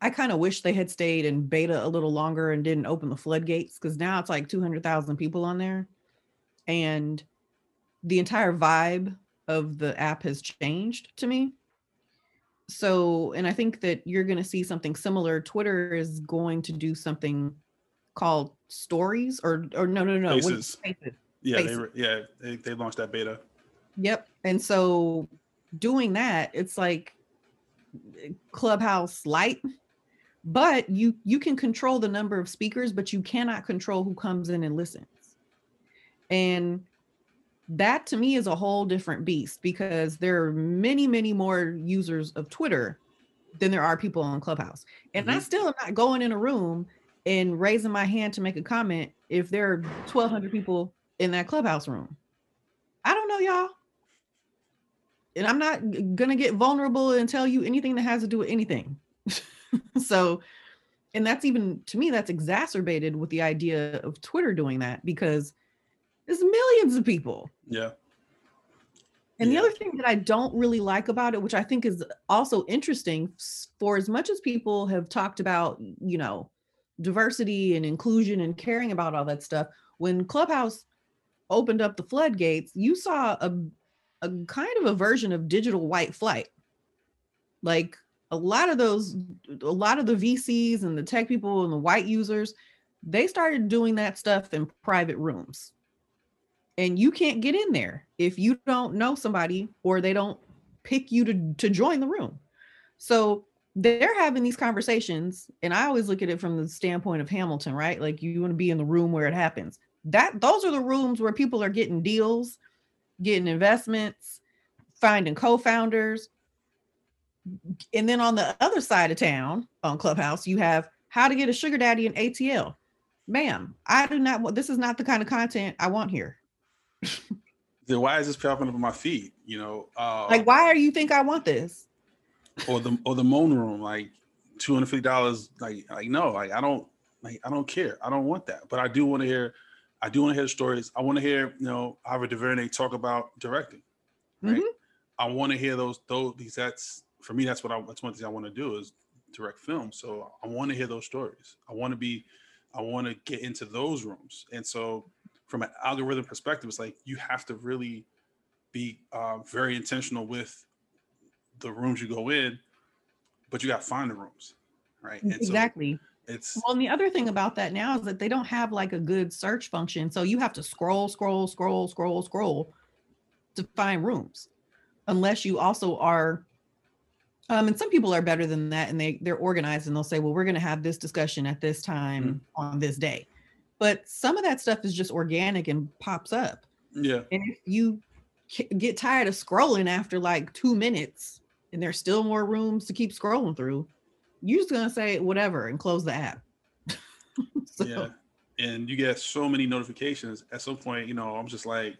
C: I kind of wish they had stayed in beta a little longer and didn't open the floodgates because now it's like 200,000 people on there. And the entire vibe of the app has changed to me. So, and I think that you're going to see something similar. Twitter is going to do something called stories or, or no, no, no.
A: Spaces. Yeah they, yeah they, they launched that beta
C: Yep. And so doing that, it's like Clubhouse light, but you you can control the number of speakers, but you cannot control who comes in and listens. And that to me is a whole different beast because there are many, many more users of Twitter than there are people on Clubhouse. And I
A: Mhm.
C: still am not going in a room and raising my hand to make a comment if there are 1,200 people in that Clubhouse room. I don't know, y'all. And I'm not gonna get vulnerable and tell you anything that has to do with anything. so, and that's even to me, that's exacerbated with the idea of Twitter doing that because there's millions of people.
A: yeah
C: And
A: Yeah.
C: the other thing that I don't really like about it, which I think is also interesting, for as much as people have talked about, you know, diversity and inclusion and caring about all that stuff, when Clubhouse opened up the floodgates, you saw a, a kind of a version of digital white flight. Like a lot of those, a lot of the VCs and the tech people and the white users, they started doing that stuff in private rooms and you can't get in there if you don't know somebody or they don't pick you to to join the room. So they're having these conversations and I always look at it from the standpoint of Hamilton, right? Like you want to be in the room where it happens. That those are the rooms where people are getting deals, getting investments, finding co-founders. And then on the other side of town on Clubhouse, you have how to get a sugar daddy in ATL. Ma'am, I do not want this is not the kind of content I want here.
A: Then why is this popping up on my feed? You know uh
C: Like, why do you think I want this?
A: or the or the moan room like 250 dollars like like no like i don't like i don't care. I don't want that. But i do want to hear i do want to hear stories. I want to hear you know Ava DuVernay talk about directing right?
C: Mhm.
A: i want to hear those those because that's for me that's what i that's one thing i want to do is direct film. So i want to hear those stories. I want to be i want to get into those rooms. And so from an algorithm perspective it's like you have to really be uh, very intentional with the rooms you go in, but you got to find the rooms, right? And so
C: exactly.
A: it's
C: Well, and the other thing about that now is that they don't have like a good search function. So you have to scroll, scroll, scroll, scroll, scroll to find rooms, unless you also are. Um, and some people are better than that, and they they're organized and they'll say, "Well, we're going to have this discussion at this time on this day." But some of that stuff is just organic and pops up.
A: yeah.
C: And if you get tired of scrolling after like two minutes, and there's still more rooms to keep scrolling through, you're just gonna say whatever and close the app. So-
A: yeah and you get so many notifications at some point you know i'm just like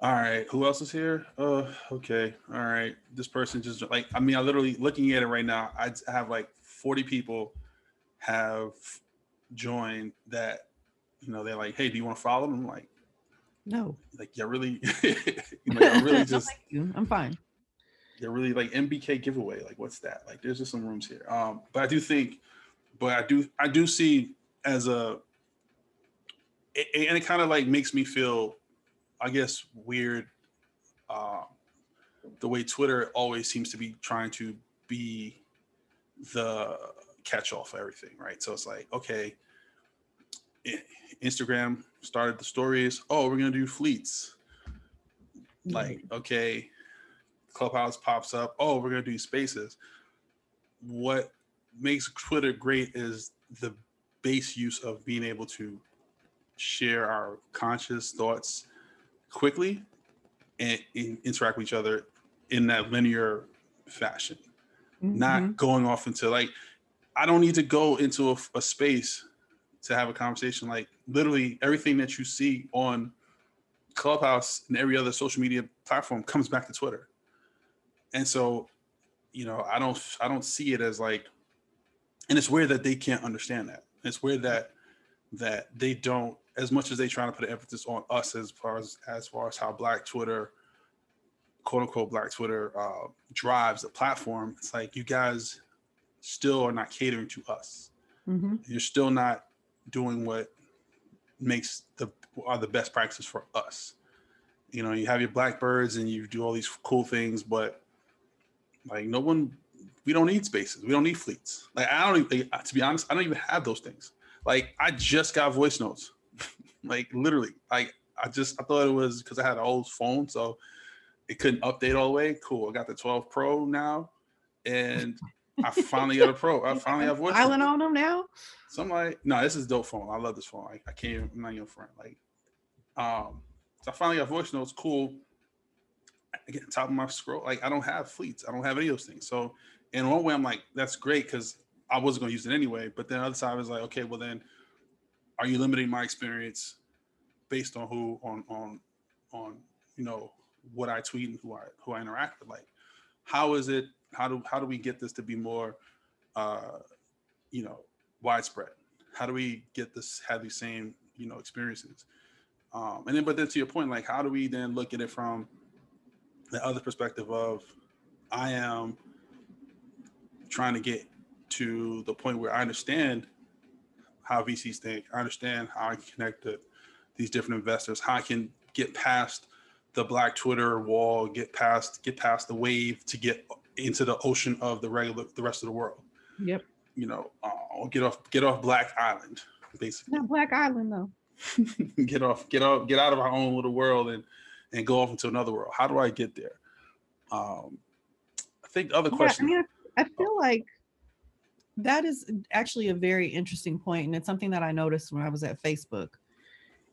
A: all right who else is here uh okay all right this person just like i mean i literally looking at it right now I have like 40 people have joined that you know they're like hey do you want to follow them i'm like
C: No,
A: like you're really you know you're really just
C: you. I'm fine.
A: you're really like mbk giveaway like what's that like there's just some rooms here um but i do think but i do i do see as a it, and it kind of like makes me feel i guess weird um the way twitter always seems to be trying to be the catch-all for everything right so it's like okay I- instagram started the stories oh we're gonna do fleets. Like okay clubhouse pops up oh we're going to do spaces. What makes twitter great is the base use of being able to share our conscious thoughts quickly and, and interact with each other in that linear fashion. Not
C: Mhm.
A: going off into like i don't need to go into a, a space to have a conversation like literally everything that you see on clubhouse and every other social media platform comes back to twitter. And so you know i don't i don't see it as like and it's weird that they can't understand that. It's weird that that they don't as much as they trying to put an emphasis on us as far as as far as how black twitter quote unquote black twitter uh, drives the platform it's like you guys still are not catering to us.
C: Mhm.
A: you're still not doing what makes the are the best practices for us. You know, you have your blackbirds and you do all these cool things, but like no one, we don't need spaces. We don't need fleets. Like I don't even, to be honest, I don't even have those things. Like I just got voice notes, like literally. Like I just I thought it was because I had an old phone, so it couldn't update all the way. Cool. I got the 12 Pro now, and I finally got a Pro. I finally have voice.
C: Island on them now.
A: So I'm like, no, this is dope phone. I love this phone. I, I can't even, I'm not your front. Like, um, so I finally got voice notes. Cool. I get top of my scroll. Like, I don't have fleets. I don't have any of those things. So, in one way, I'm like, that's great because I wasn't going to use it anyway. But then the other side was like, okay, well then, are you limiting my experience based on who on on on you know what I tweet and who I who I interact with? Like, how is it? How do how do we get this to be more, uh, you know, widespread? How do we get this have these same you know experiences? Um, and then, but then to your point, like how do we then look at it from the other perspective of I am trying to get to the point where I understand how VCs think. I understand how I can connect to these different investors. How I can get past the black Twitter wall, get past get past the wave to get into the ocean of the regular the rest of the world
C: Yep.
A: you know, uh, get off get off Black Island, basically.
C: Not Black Island though.
A: get off, get off, get out of our own little world and and go off into another world. How do I get there? Um, I think the other
C: Yeah,
A: question.
C: I mean, I, I feel like that is actually a very interesting point, and it's something that I noticed when I was at Facebook.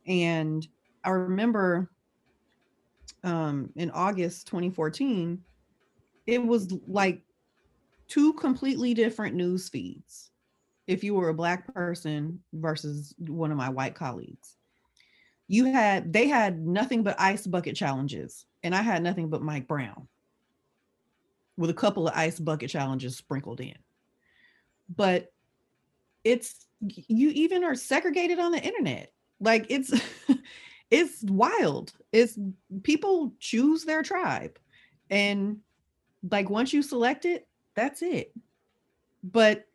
C: And I remember um, in August 2014, it was like two completely different news feeds. If you were a black person versus one of my white colleagues, you had they had nothing but ice bucket challenges, and I had nothing but Mike Brown with a couple of ice bucket challenges sprinkled in. But it's you even are segregated on the internet. Like it's it's wild. It's people choose their tribe. And like once you select it, that's it. But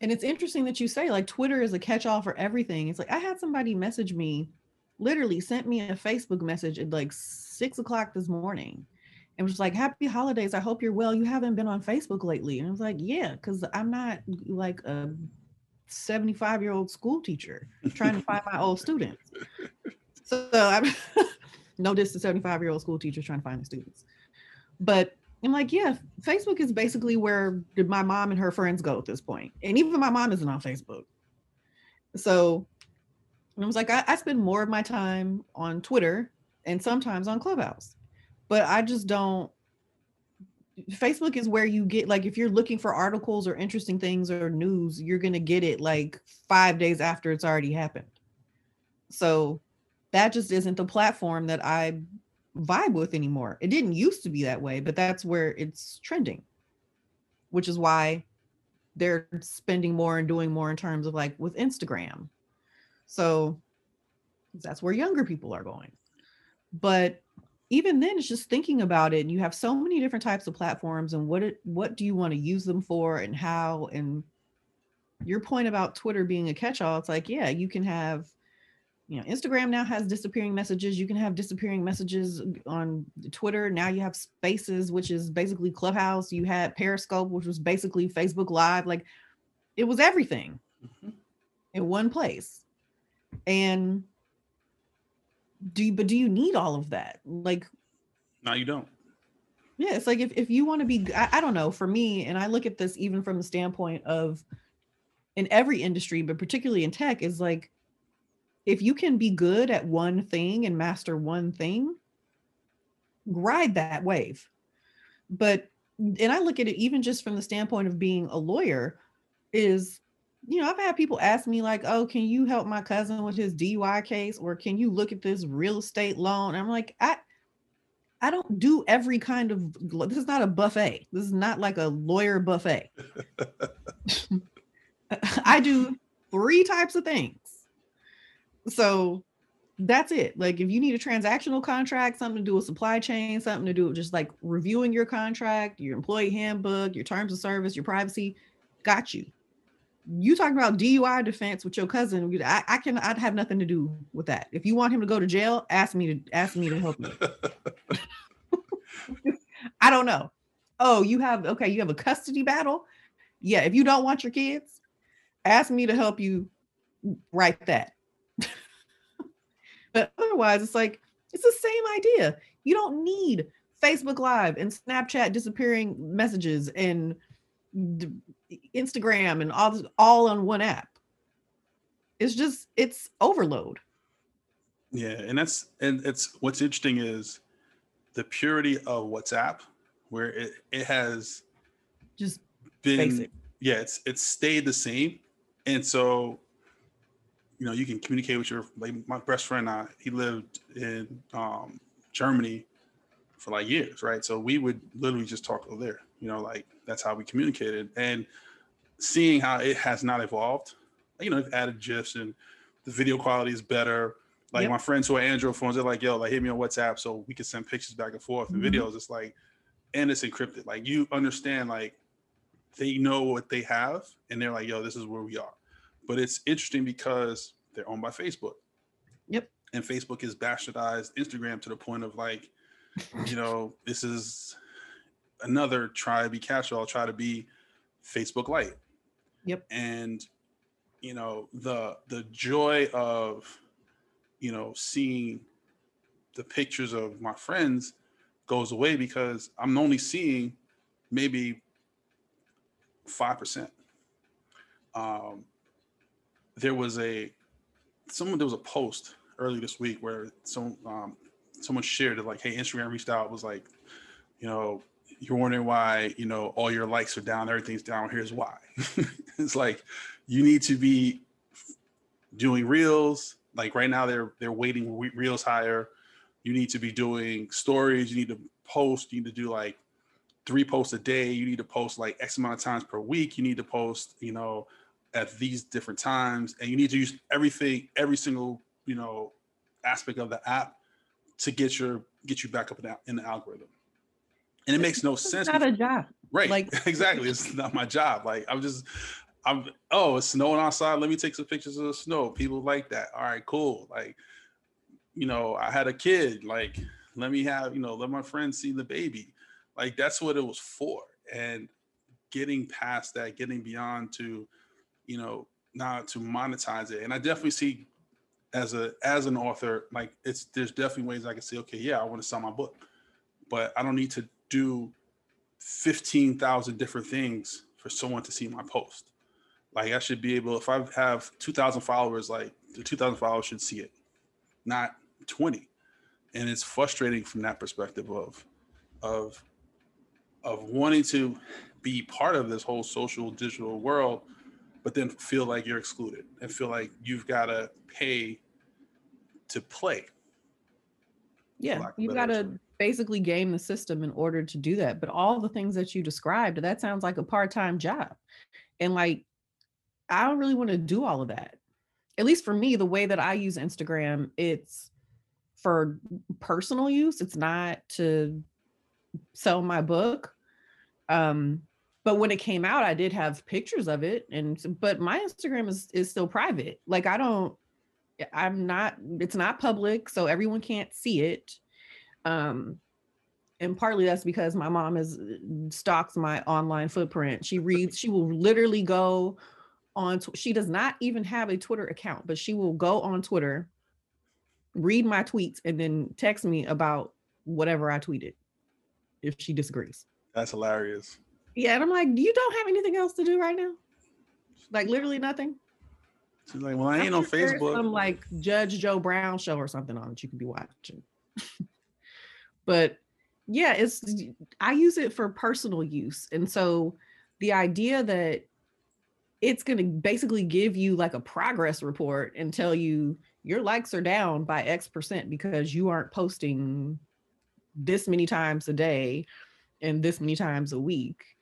C: and it's interesting that you say like Twitter is a catch-all for everything. It's like I had somebody message me, literally sent me a Facebook message at like six o'clock this morning and was like, Happy holidays. I hope you're well. You haven't been on Facebook lately. And I was like, Yeah, because I'm not like a 75 year old school teacher trying to find my old students. So I'm no diss to 75 year old school teachers trying to find the students. But I'm like, yeah, Facebook is basically where my mom and her friends go at this point. And even my mom isn't on Facebook. So I was like, I, I spend more of my time on Twitter and sometimes on Clubhouse. But I just don't Facebook is where you get like if you're looking for articles or interesting things or news, you're gonna get it like five days after it's already happened. So that just isn't the platform that I vibe with anymore. It didn't used to be that way, but that's where it's trending, which is why they're spending more and doing more in terms of like with Instagram. So that's where younger people are going. But even then it's just thinking about it and you have so many different types of platforms and what it what do you want to use them for and how and your point about Twitter being a catch-all it's like yeah you can have you know Instagram now has disappearing messages you can have disappearing messages on Twitter now you have Spaces which is basically Clubhouse you had Periscope which was basically Facebook live like it was everything mm-hmm. in one place and do you, but do you need all of that? Like,
A: no, you don't.
C: Yeah, it's like if, if you want to be, I, I don't know, for me, and I look at this even from the standpoint of in every industry, but particularly in tech, is like if you can be good at one thing and master one thing, ride that wave. But, and I look at it even just from the standpoint of being a lawyer, is you know, I've had people ask me like, "Oh, can you help my cousin with his DUI case, or can you look at this real estate loan?" I'm like, I, I don't do every kind of. This is not a buffet. This is not like a lawyer buffet. I do three types of things. So that's it. Like if you need a transactional contract, something to do with supply chain, something to do with just like reviewing your contract, your employee handbook, your terms of service, your privacy, got you you talking about DUI defense with your cousin. I, I can I'd have nothing to do with that. If you want him to go to jail, ask me to ask me to help you. I don't know. Oh, you have okay, you have a custody battle. Yeah, if you don't want your kids, ask me to help you write that. But otherwise, it's like it's the same idea. You don't need Facebook Live and Snapchat disappearing messages and Instagram and all all on one app. It's just it's overload.
A: Yeah, and that's and it's what's interesting is the purity of WhatsApp, where it it has
C: just
A: been basic. yeah, it's it's stayed the same, and so you know you can communicate with your like my best friend. I he lived in um, Germany for like years, right? So we would literally just talk over there, you know, like that's how we communicated. And seeing how it has not evolved, you know, they've added GIFs and the video quality is better. Like yep. my friends who are Android phones, they're like, yo, like hit me on WhatsApp so we can send pictures back and forth and mm-hmm. videos. It's like, and it's encrypted. Like you understand, like they know what they have and they're like, yo, this is where we are. But it's interesting because they're owned by Facebook.
C: Yep.
A: And Facebook has bastardized Instagram to the point of like, you know, this is another try to be catch-all, try to be Facebook Lite.
C: Yep.
A: And you know, the the joy of you know seeing the pictures of my friends goes away because I'm only seeing maybe five percent. Um, there was a someone there was a post early this week where some um, someone shared it like, hey, Instagram reached out was like, you know, you're wondering why you know all your likes are down everything's down here's why. It's like you need to be doing reels like right now they're they're weighting reels higher. You need to be doing stories you need to post you need to do like three posts a day you need to post like x amount of times per week you need to post you know at these different times and you need to use everything every single you know aspect of the app to get your get you back up in the, in the algorithm and it makes no
C: it's
A: sense.
C: Not a job,
A: right? Like exactly, it's not my job. Like I'm just, I'm. Oh, it's snowing outside. Let me take some pictures of the snow. People like that. All right, cool. Like, you know, I had a kid. Like, let me have, you know, let my friends see the baby. Like that's what it was for. And getting past that, getting beyond to, you know, now to monetize it. And I definitely see as a as an author, like it's there's definitely ways I can say, okay, yeah, I want to sell my book, but I don't need to do fifteen thousand different things for someone to see my post. Like I should be able, if I have two thousand followers, like the two thousand followers should see it, not twenty. And it's frustrating from that perspective of of of wanting to be part of this whole social digital world, but then feel like you're excluded and feel like you've got to pay to play.
C: Yeah, you've got to basically game the system in order to do that. But all the things that you described, that sounds like a part time job. And like, I don't really want to do all of that. At least for me, the way that I use Instagram, it's for personal use, it's not to sell my book. Um, but when it came out, I did have pictures of it, and but my Instagram is is still private. Like I don't, I'm not. It's not public, so everyone can't see it. Um, and partly that's because my mom is stalks my online footprint. She reads. She will literally go on. She does not even have a Twitter account, but she will go on Twitter, read my tweets, and then text me about whatever I tweeted if she disagrees.
A: That's hilarious.
C: Yeah, and I'm like, you don't have anything else to do right now? Like literally nothing.
A: She's like, well, I ain't on Facebook.
C: Some like Judge Joe Brown show or something on that you could be watching. but yeah, it's I use it for personal use. And so the idea that it's going to basically give you like a progress report and tell you your likes are down by X percent because you aren't posting this many times a day and this many times a week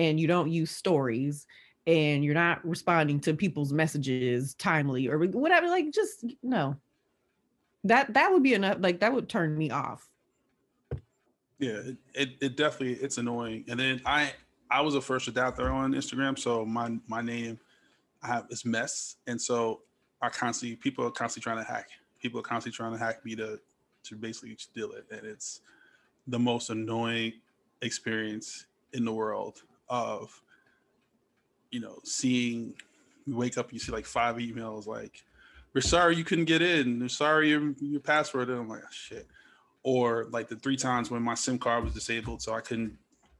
C: and you don't use stories and you're not responding to people's messages timely or whatever like just no. That that would be enough like that would turn me off.
A: Yeah it, it, it definitely it's annoying and then i i was a first adapter on instagram so my my name i have is mess and so i constantly people are constantly trying to hack people are constantly trying to hack me to to basically steal it and it's the most annoying experience in the world of you know seeing you wake up you see like five emails like we're sorry you couldn't get in. We're sorry your, your password. And i'm like oh, shit. Or like the three times when my sim card was disabled so i couldn't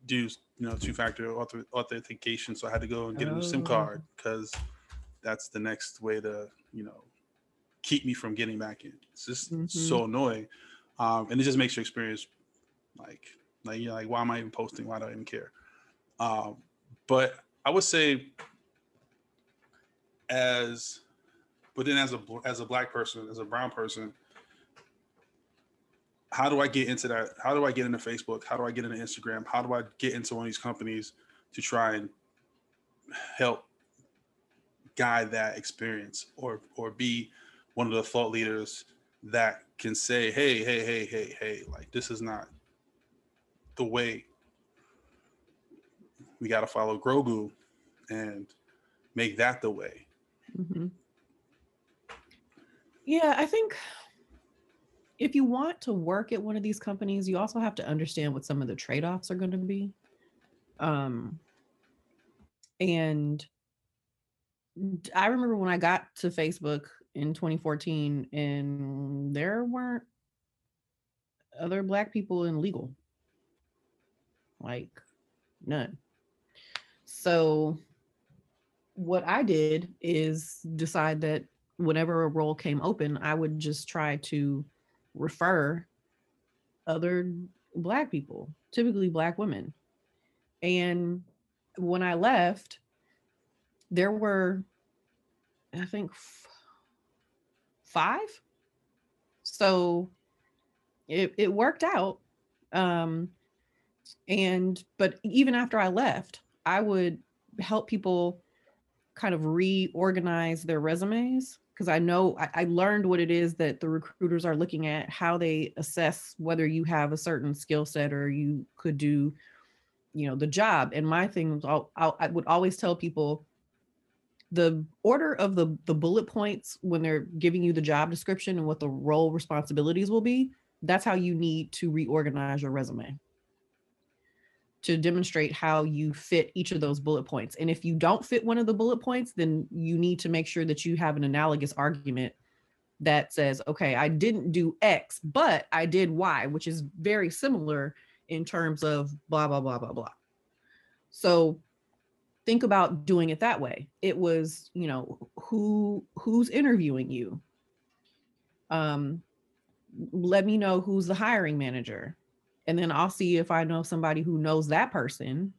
A: do you know two-factor author- authentication so i had to go and get a new sim card because oh. that's the next way to you know keep me from getting back in. It's just mm-hmm. so annoying. Um, and it just makes your experience like like you're like why am i even posting? Why do i even care um, but I would say, as, but then as a as a black person, as a brown person, how do I get into that? How do I get into Facebook? How do I get into Instagram? How do I get into one of these companies to try and help guide that experience or or be one of the thought leaders that can say, hey, hey, hey, hey, hey, like this is not the way we got to follow Grogu and make that the way. Mm-hmm.
C: Yeah, I think if you want to work at one of these companies, you also have to understand what some of the trade offs are going to be. Um, and I remember when I got to Facebook in 2014, and there weren't other Black people in legal, like none. So what I did is decide that whenever a role came open, I would just try to refer other black people, typically black women. And when I left, there were, I think, f- five. So it, it worked out. Um, and, but even after I left, I would help people kind of reorganize their resumes because I know I, I, learned what it is that the recruiters are looking at, how they assess whether you have a certain skill set or you could do, you know, the job. And my thing was, I'll, I would always tell people the order of the the bullet points when they're giving you the job description and what the role responsibilities will be. That's how you need to reorganize your resume to demonstrate how you fit each of those bullet points. And if you don't fit one of the bullet points, then you need to make sure that you have an analogous argument that says, okay, I didn't do X, but I did Y, which is very similar in terms of blah, blah, blah, blah, blah. So think about doing it that way. It was, you know, who who's interviewing you? Um, let me know who's the hiring manager. And then I'll see if I know somebody who knows that person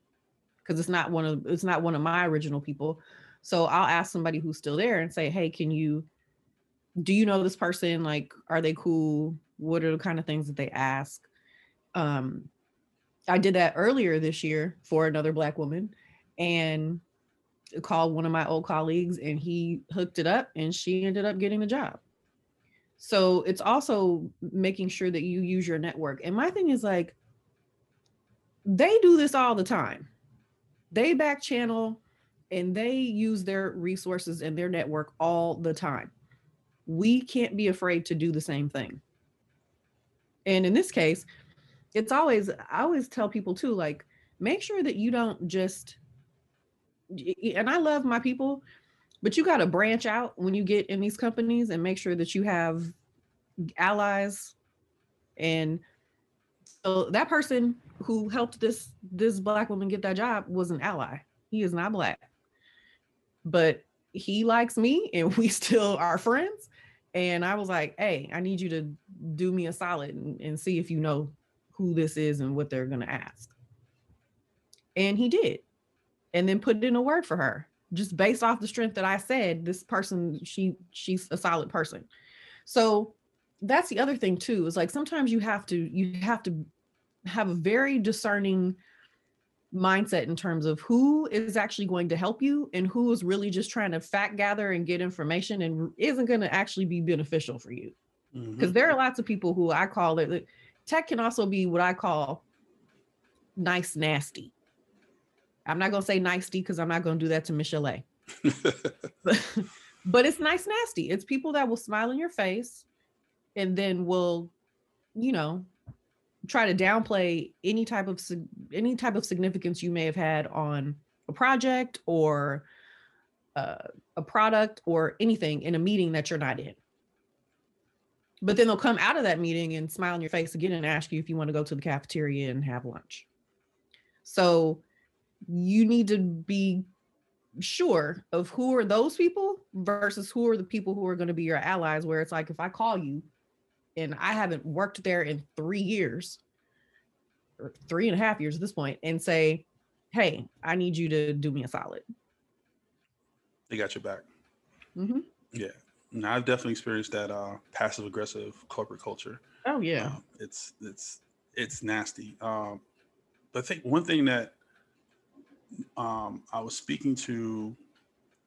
C: because it's not one of it's not one of my original people. So I'll ask somebody who's still there and say, "Hey, can you do you know this person? Like, are they cool? What are the kind of things that they ask? Um, I did that earlier this year for another black woman and called one of my old colleagues and he hooked it up and she ended up getting the job. So it's also making sure that you use your network. And my thing is like, they do this all the time. They back channel and they use their resources and their network all the time we can't be afraid to do the same thing. And in this case, it's always, I always tell people too, like, make sure that you don't just, and I love my people, but you got to branch out when you get in these companies and make sure that you have allies. And so that person who helped this this black woman get that job was an ally. He is not black. But he likes me and we still are friends. And I was like, hey, I need you to do me a solid and, and see if you know who this is and what they're going to ask. And he did. And then put in a word for her just based off the strength that I said, this person, she she's a solid person. So that's the other thing too, is like sometimes you have to you have to have a very discerning mindset in terms of who is actually going to help you and who is really just trying to fact gather and get information and isn't going to actually be beneficial for you. Because mm-hmm. there are lots of people who I call it tech can also be what I call nice nasty. I'm not going to say nasty because I'm not going to do that to Michelle A. but, but it's nice nasty. It's people that will smile in your face and then will, you know, try to downplay any type of any type of significance you may have had on a project or uh, a product or anything in a meeting that you're not in. But then they'll come out of that meeting and smile in your face again and ask you if you want to go to the cafeteria and have lunch. So you need to be sure of who are those people versus who are the people who are going to be your allies where it's like if I call you and I haven't worked there in three years or three and a half years at this point and say, Hey, I need you to do me a solid.
A: They got your back. Mm-hmm. Yeah. Now I've definitely experienced that uh, passive aggressive corporate culture.
C: Oh yeah.
A: Uh, it's, it's, it's nasty. Um, but I think one thing that um, I was speaking to,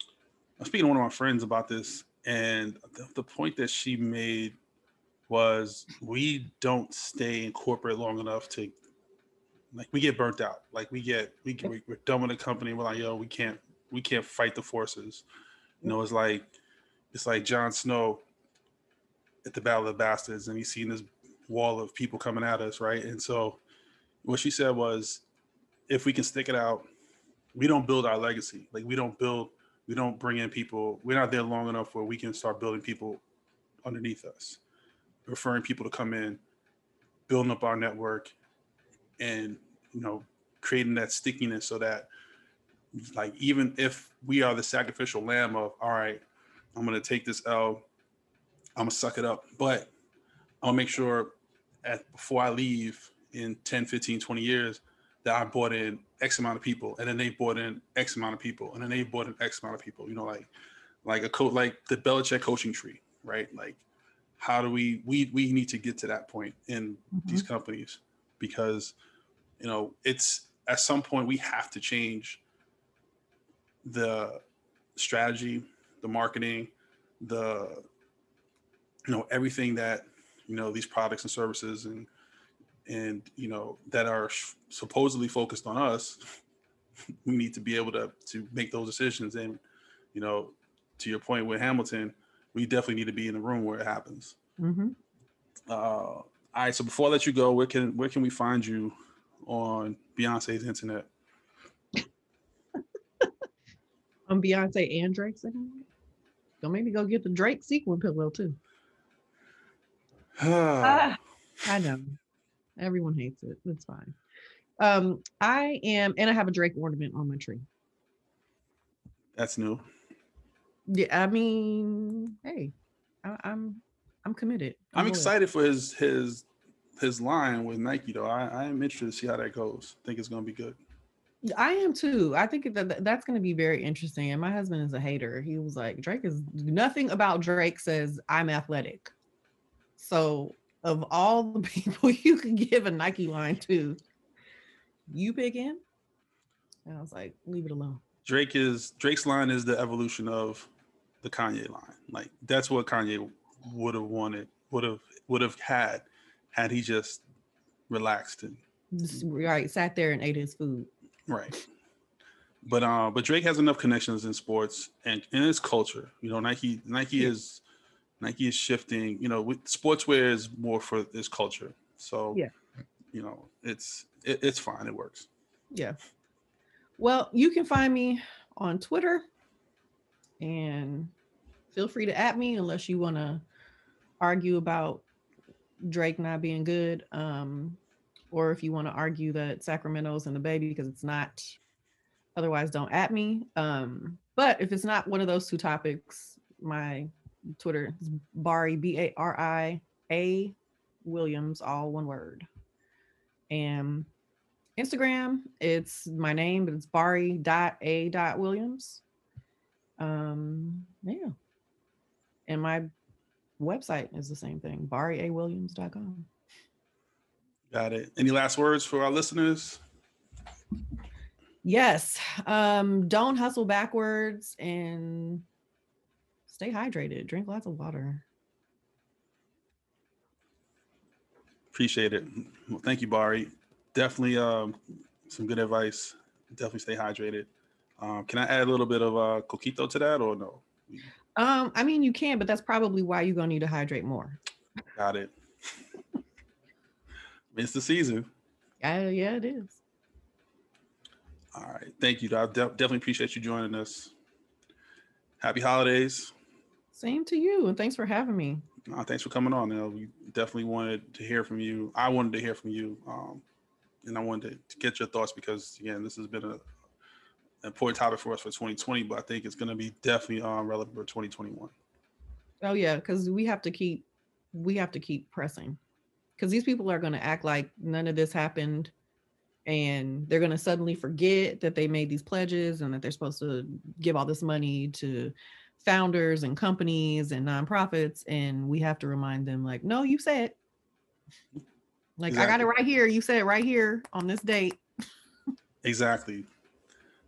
A: I was speaking to one of my friends about this, and the, the point that she made was we don't stay in corporate long enough to like we get burnt out. Like we get we get, we're done with the company. We're like yo we can't we can't fight the forces. You know it's like it's like Jon Snow at the Battle of the Bastards and he's seeing this wall of people coming at us right? And so what she said was if we can stick it out we don't build our legacy. Like we don't build we don't bring in people we're not there long enough where we can start building people underneath us referring people to come in, building up our network, and you know, creating that stickiness so that like even if we are the sacrificial lamb of all right, I'm gonna take this L, I'm gonna suck it up, but I'll make sure at before I leave in 10, 15, 20 years that I brought in X amount of people, and then they brought in X amount of people, and then they brought in X amount of people. You know, like like a coach, like the Belichick coaching tree, right? Like how do we we we need to get to that point in mm-hmm. these companies because you know it's at some point we have to change the strategy the marketing the you know everything that you know these products and services and and you know that are supposedly focused on us we need to be able to to make those decisions and you know to your point with hamilton we definitely need to be in the room where it happens. Mm-hmm. Uh, all right. So before I let you go, where can where can we find you on Beyonce's internet?
C: On Beyonce and Drake's internet. Don't make me go get the Drake sequin pillow too. Ah, I know. Everyone hates it. That's fine. Um, I am, and I have a Drake ornament on my tree.
A: That's new.
C: Yeah, I mean, hey, I, I'm I'm committed.
A: I'm
C: loyal.
A: excited for his his his line with Nike though. I, I am interested to see how that goes. I think it's gonna be good.
C: I am too. I think that that- that's going to be very interesting. And my husband is a hater. He was like, Drake is nothing about Drake says I'm athletic. So of all the people you could give a Nike line to, you pick him. And I was like, leave it alone.
A: Drake is Drake's line is the evolution of the Kanye line. Like that's what Kanye would have wanted, would have would have had had he just relaxed and
C: right, sat there and ate his food.
A: right. But uh, but Drake has enough connections in sports and in his culture. You know, Nike Nike
C: Yeah.
A: is Nike is shifting. You know, with, sportswear is more for this culture. So
C: Yeah.
A: you know, it's it, it's fine. It works.
C: Yeah. Well, you can find me on Twitter and feel free to at me unless you want to argue about Drake not being good. Um, or if you want to argue that Sacramento's and the baby because it's not. Otherwise, don't at me. Um, but if it's not one of those two topics, my Twitter is Bari B A R I A Williams, all one word. And Instagram, it's my name, but it's Bari dot A dot Williams. Um, yeah. And my website is the same thing, bari a-williams.com
A: Got it. Any last words for our listeners?
C: Yes. Um, don't hustle backwards and stay hydrated. Drink lots of water.
A: Appreciate it. Well, thank you, Bari. Definitely um, some good advice. Definitely stay hydrated. Um, can I add a little bit of uh, coquito to that or no?
C: Um, I mean you can, but that's probably why you're gonna need to hydrate more.
A: Got it. it's the season.
C: Uh, yeah, it is.
A: All right. Thank you. I de- definitely appreciate you joining us. Happy holidays.
C: Same to you, and thanks for having me.
A: Thanks for coming on. Uh, we definitely wanted to hear from you. I wanted to hear from you, um, and I wanted to get your thoughts because again, this has been a an important topic for us for 2020, but I think it's going to be definitely um, relevant for 2021.
C: Oh yeah, because we have to keep we have to keep pressing. Because these people are gonna act like none of this happened and they're gonna suddenly forget that they made these pledges and that they're supposed to give all this money to founders and companies and nonprofits. And we have to remind them, like, no, you said like I got it right here. You said it right here on this date.
A: Exactly.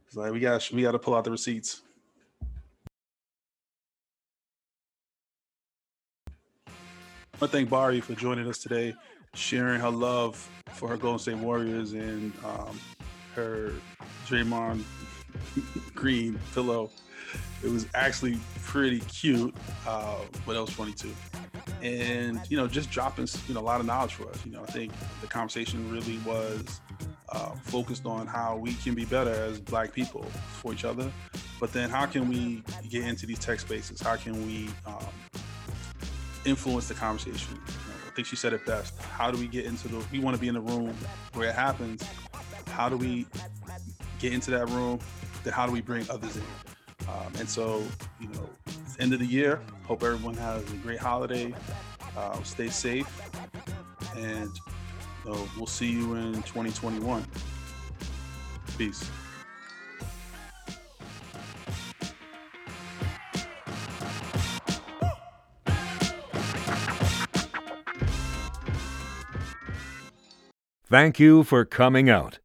A: It's like we got we got to pull out the receipts. I want to thank Bari for joining us today, sharing her love for her Golden State Warriors and um, her Draymond Green pillow. It was actually pretty cute, uh, but it was funny too. And you know, just dropping you know a lot of knowledge for us. You know, I think the conversation really was uh, focused on how we can be better as Black people for each other, but then how can we get into these tech spaces? How can we um, influence the conversation? You know, I think she said it best. How do we get into the? We want to be in the room where it happens. How do we get into that room? Then how do we bring others in? Um, and so, you know, it's end of the year. Hope everyone has a great holiday. Uh, stay safe, and uh, we'll see you in 2021. Peace.
B: Thank you for coming out.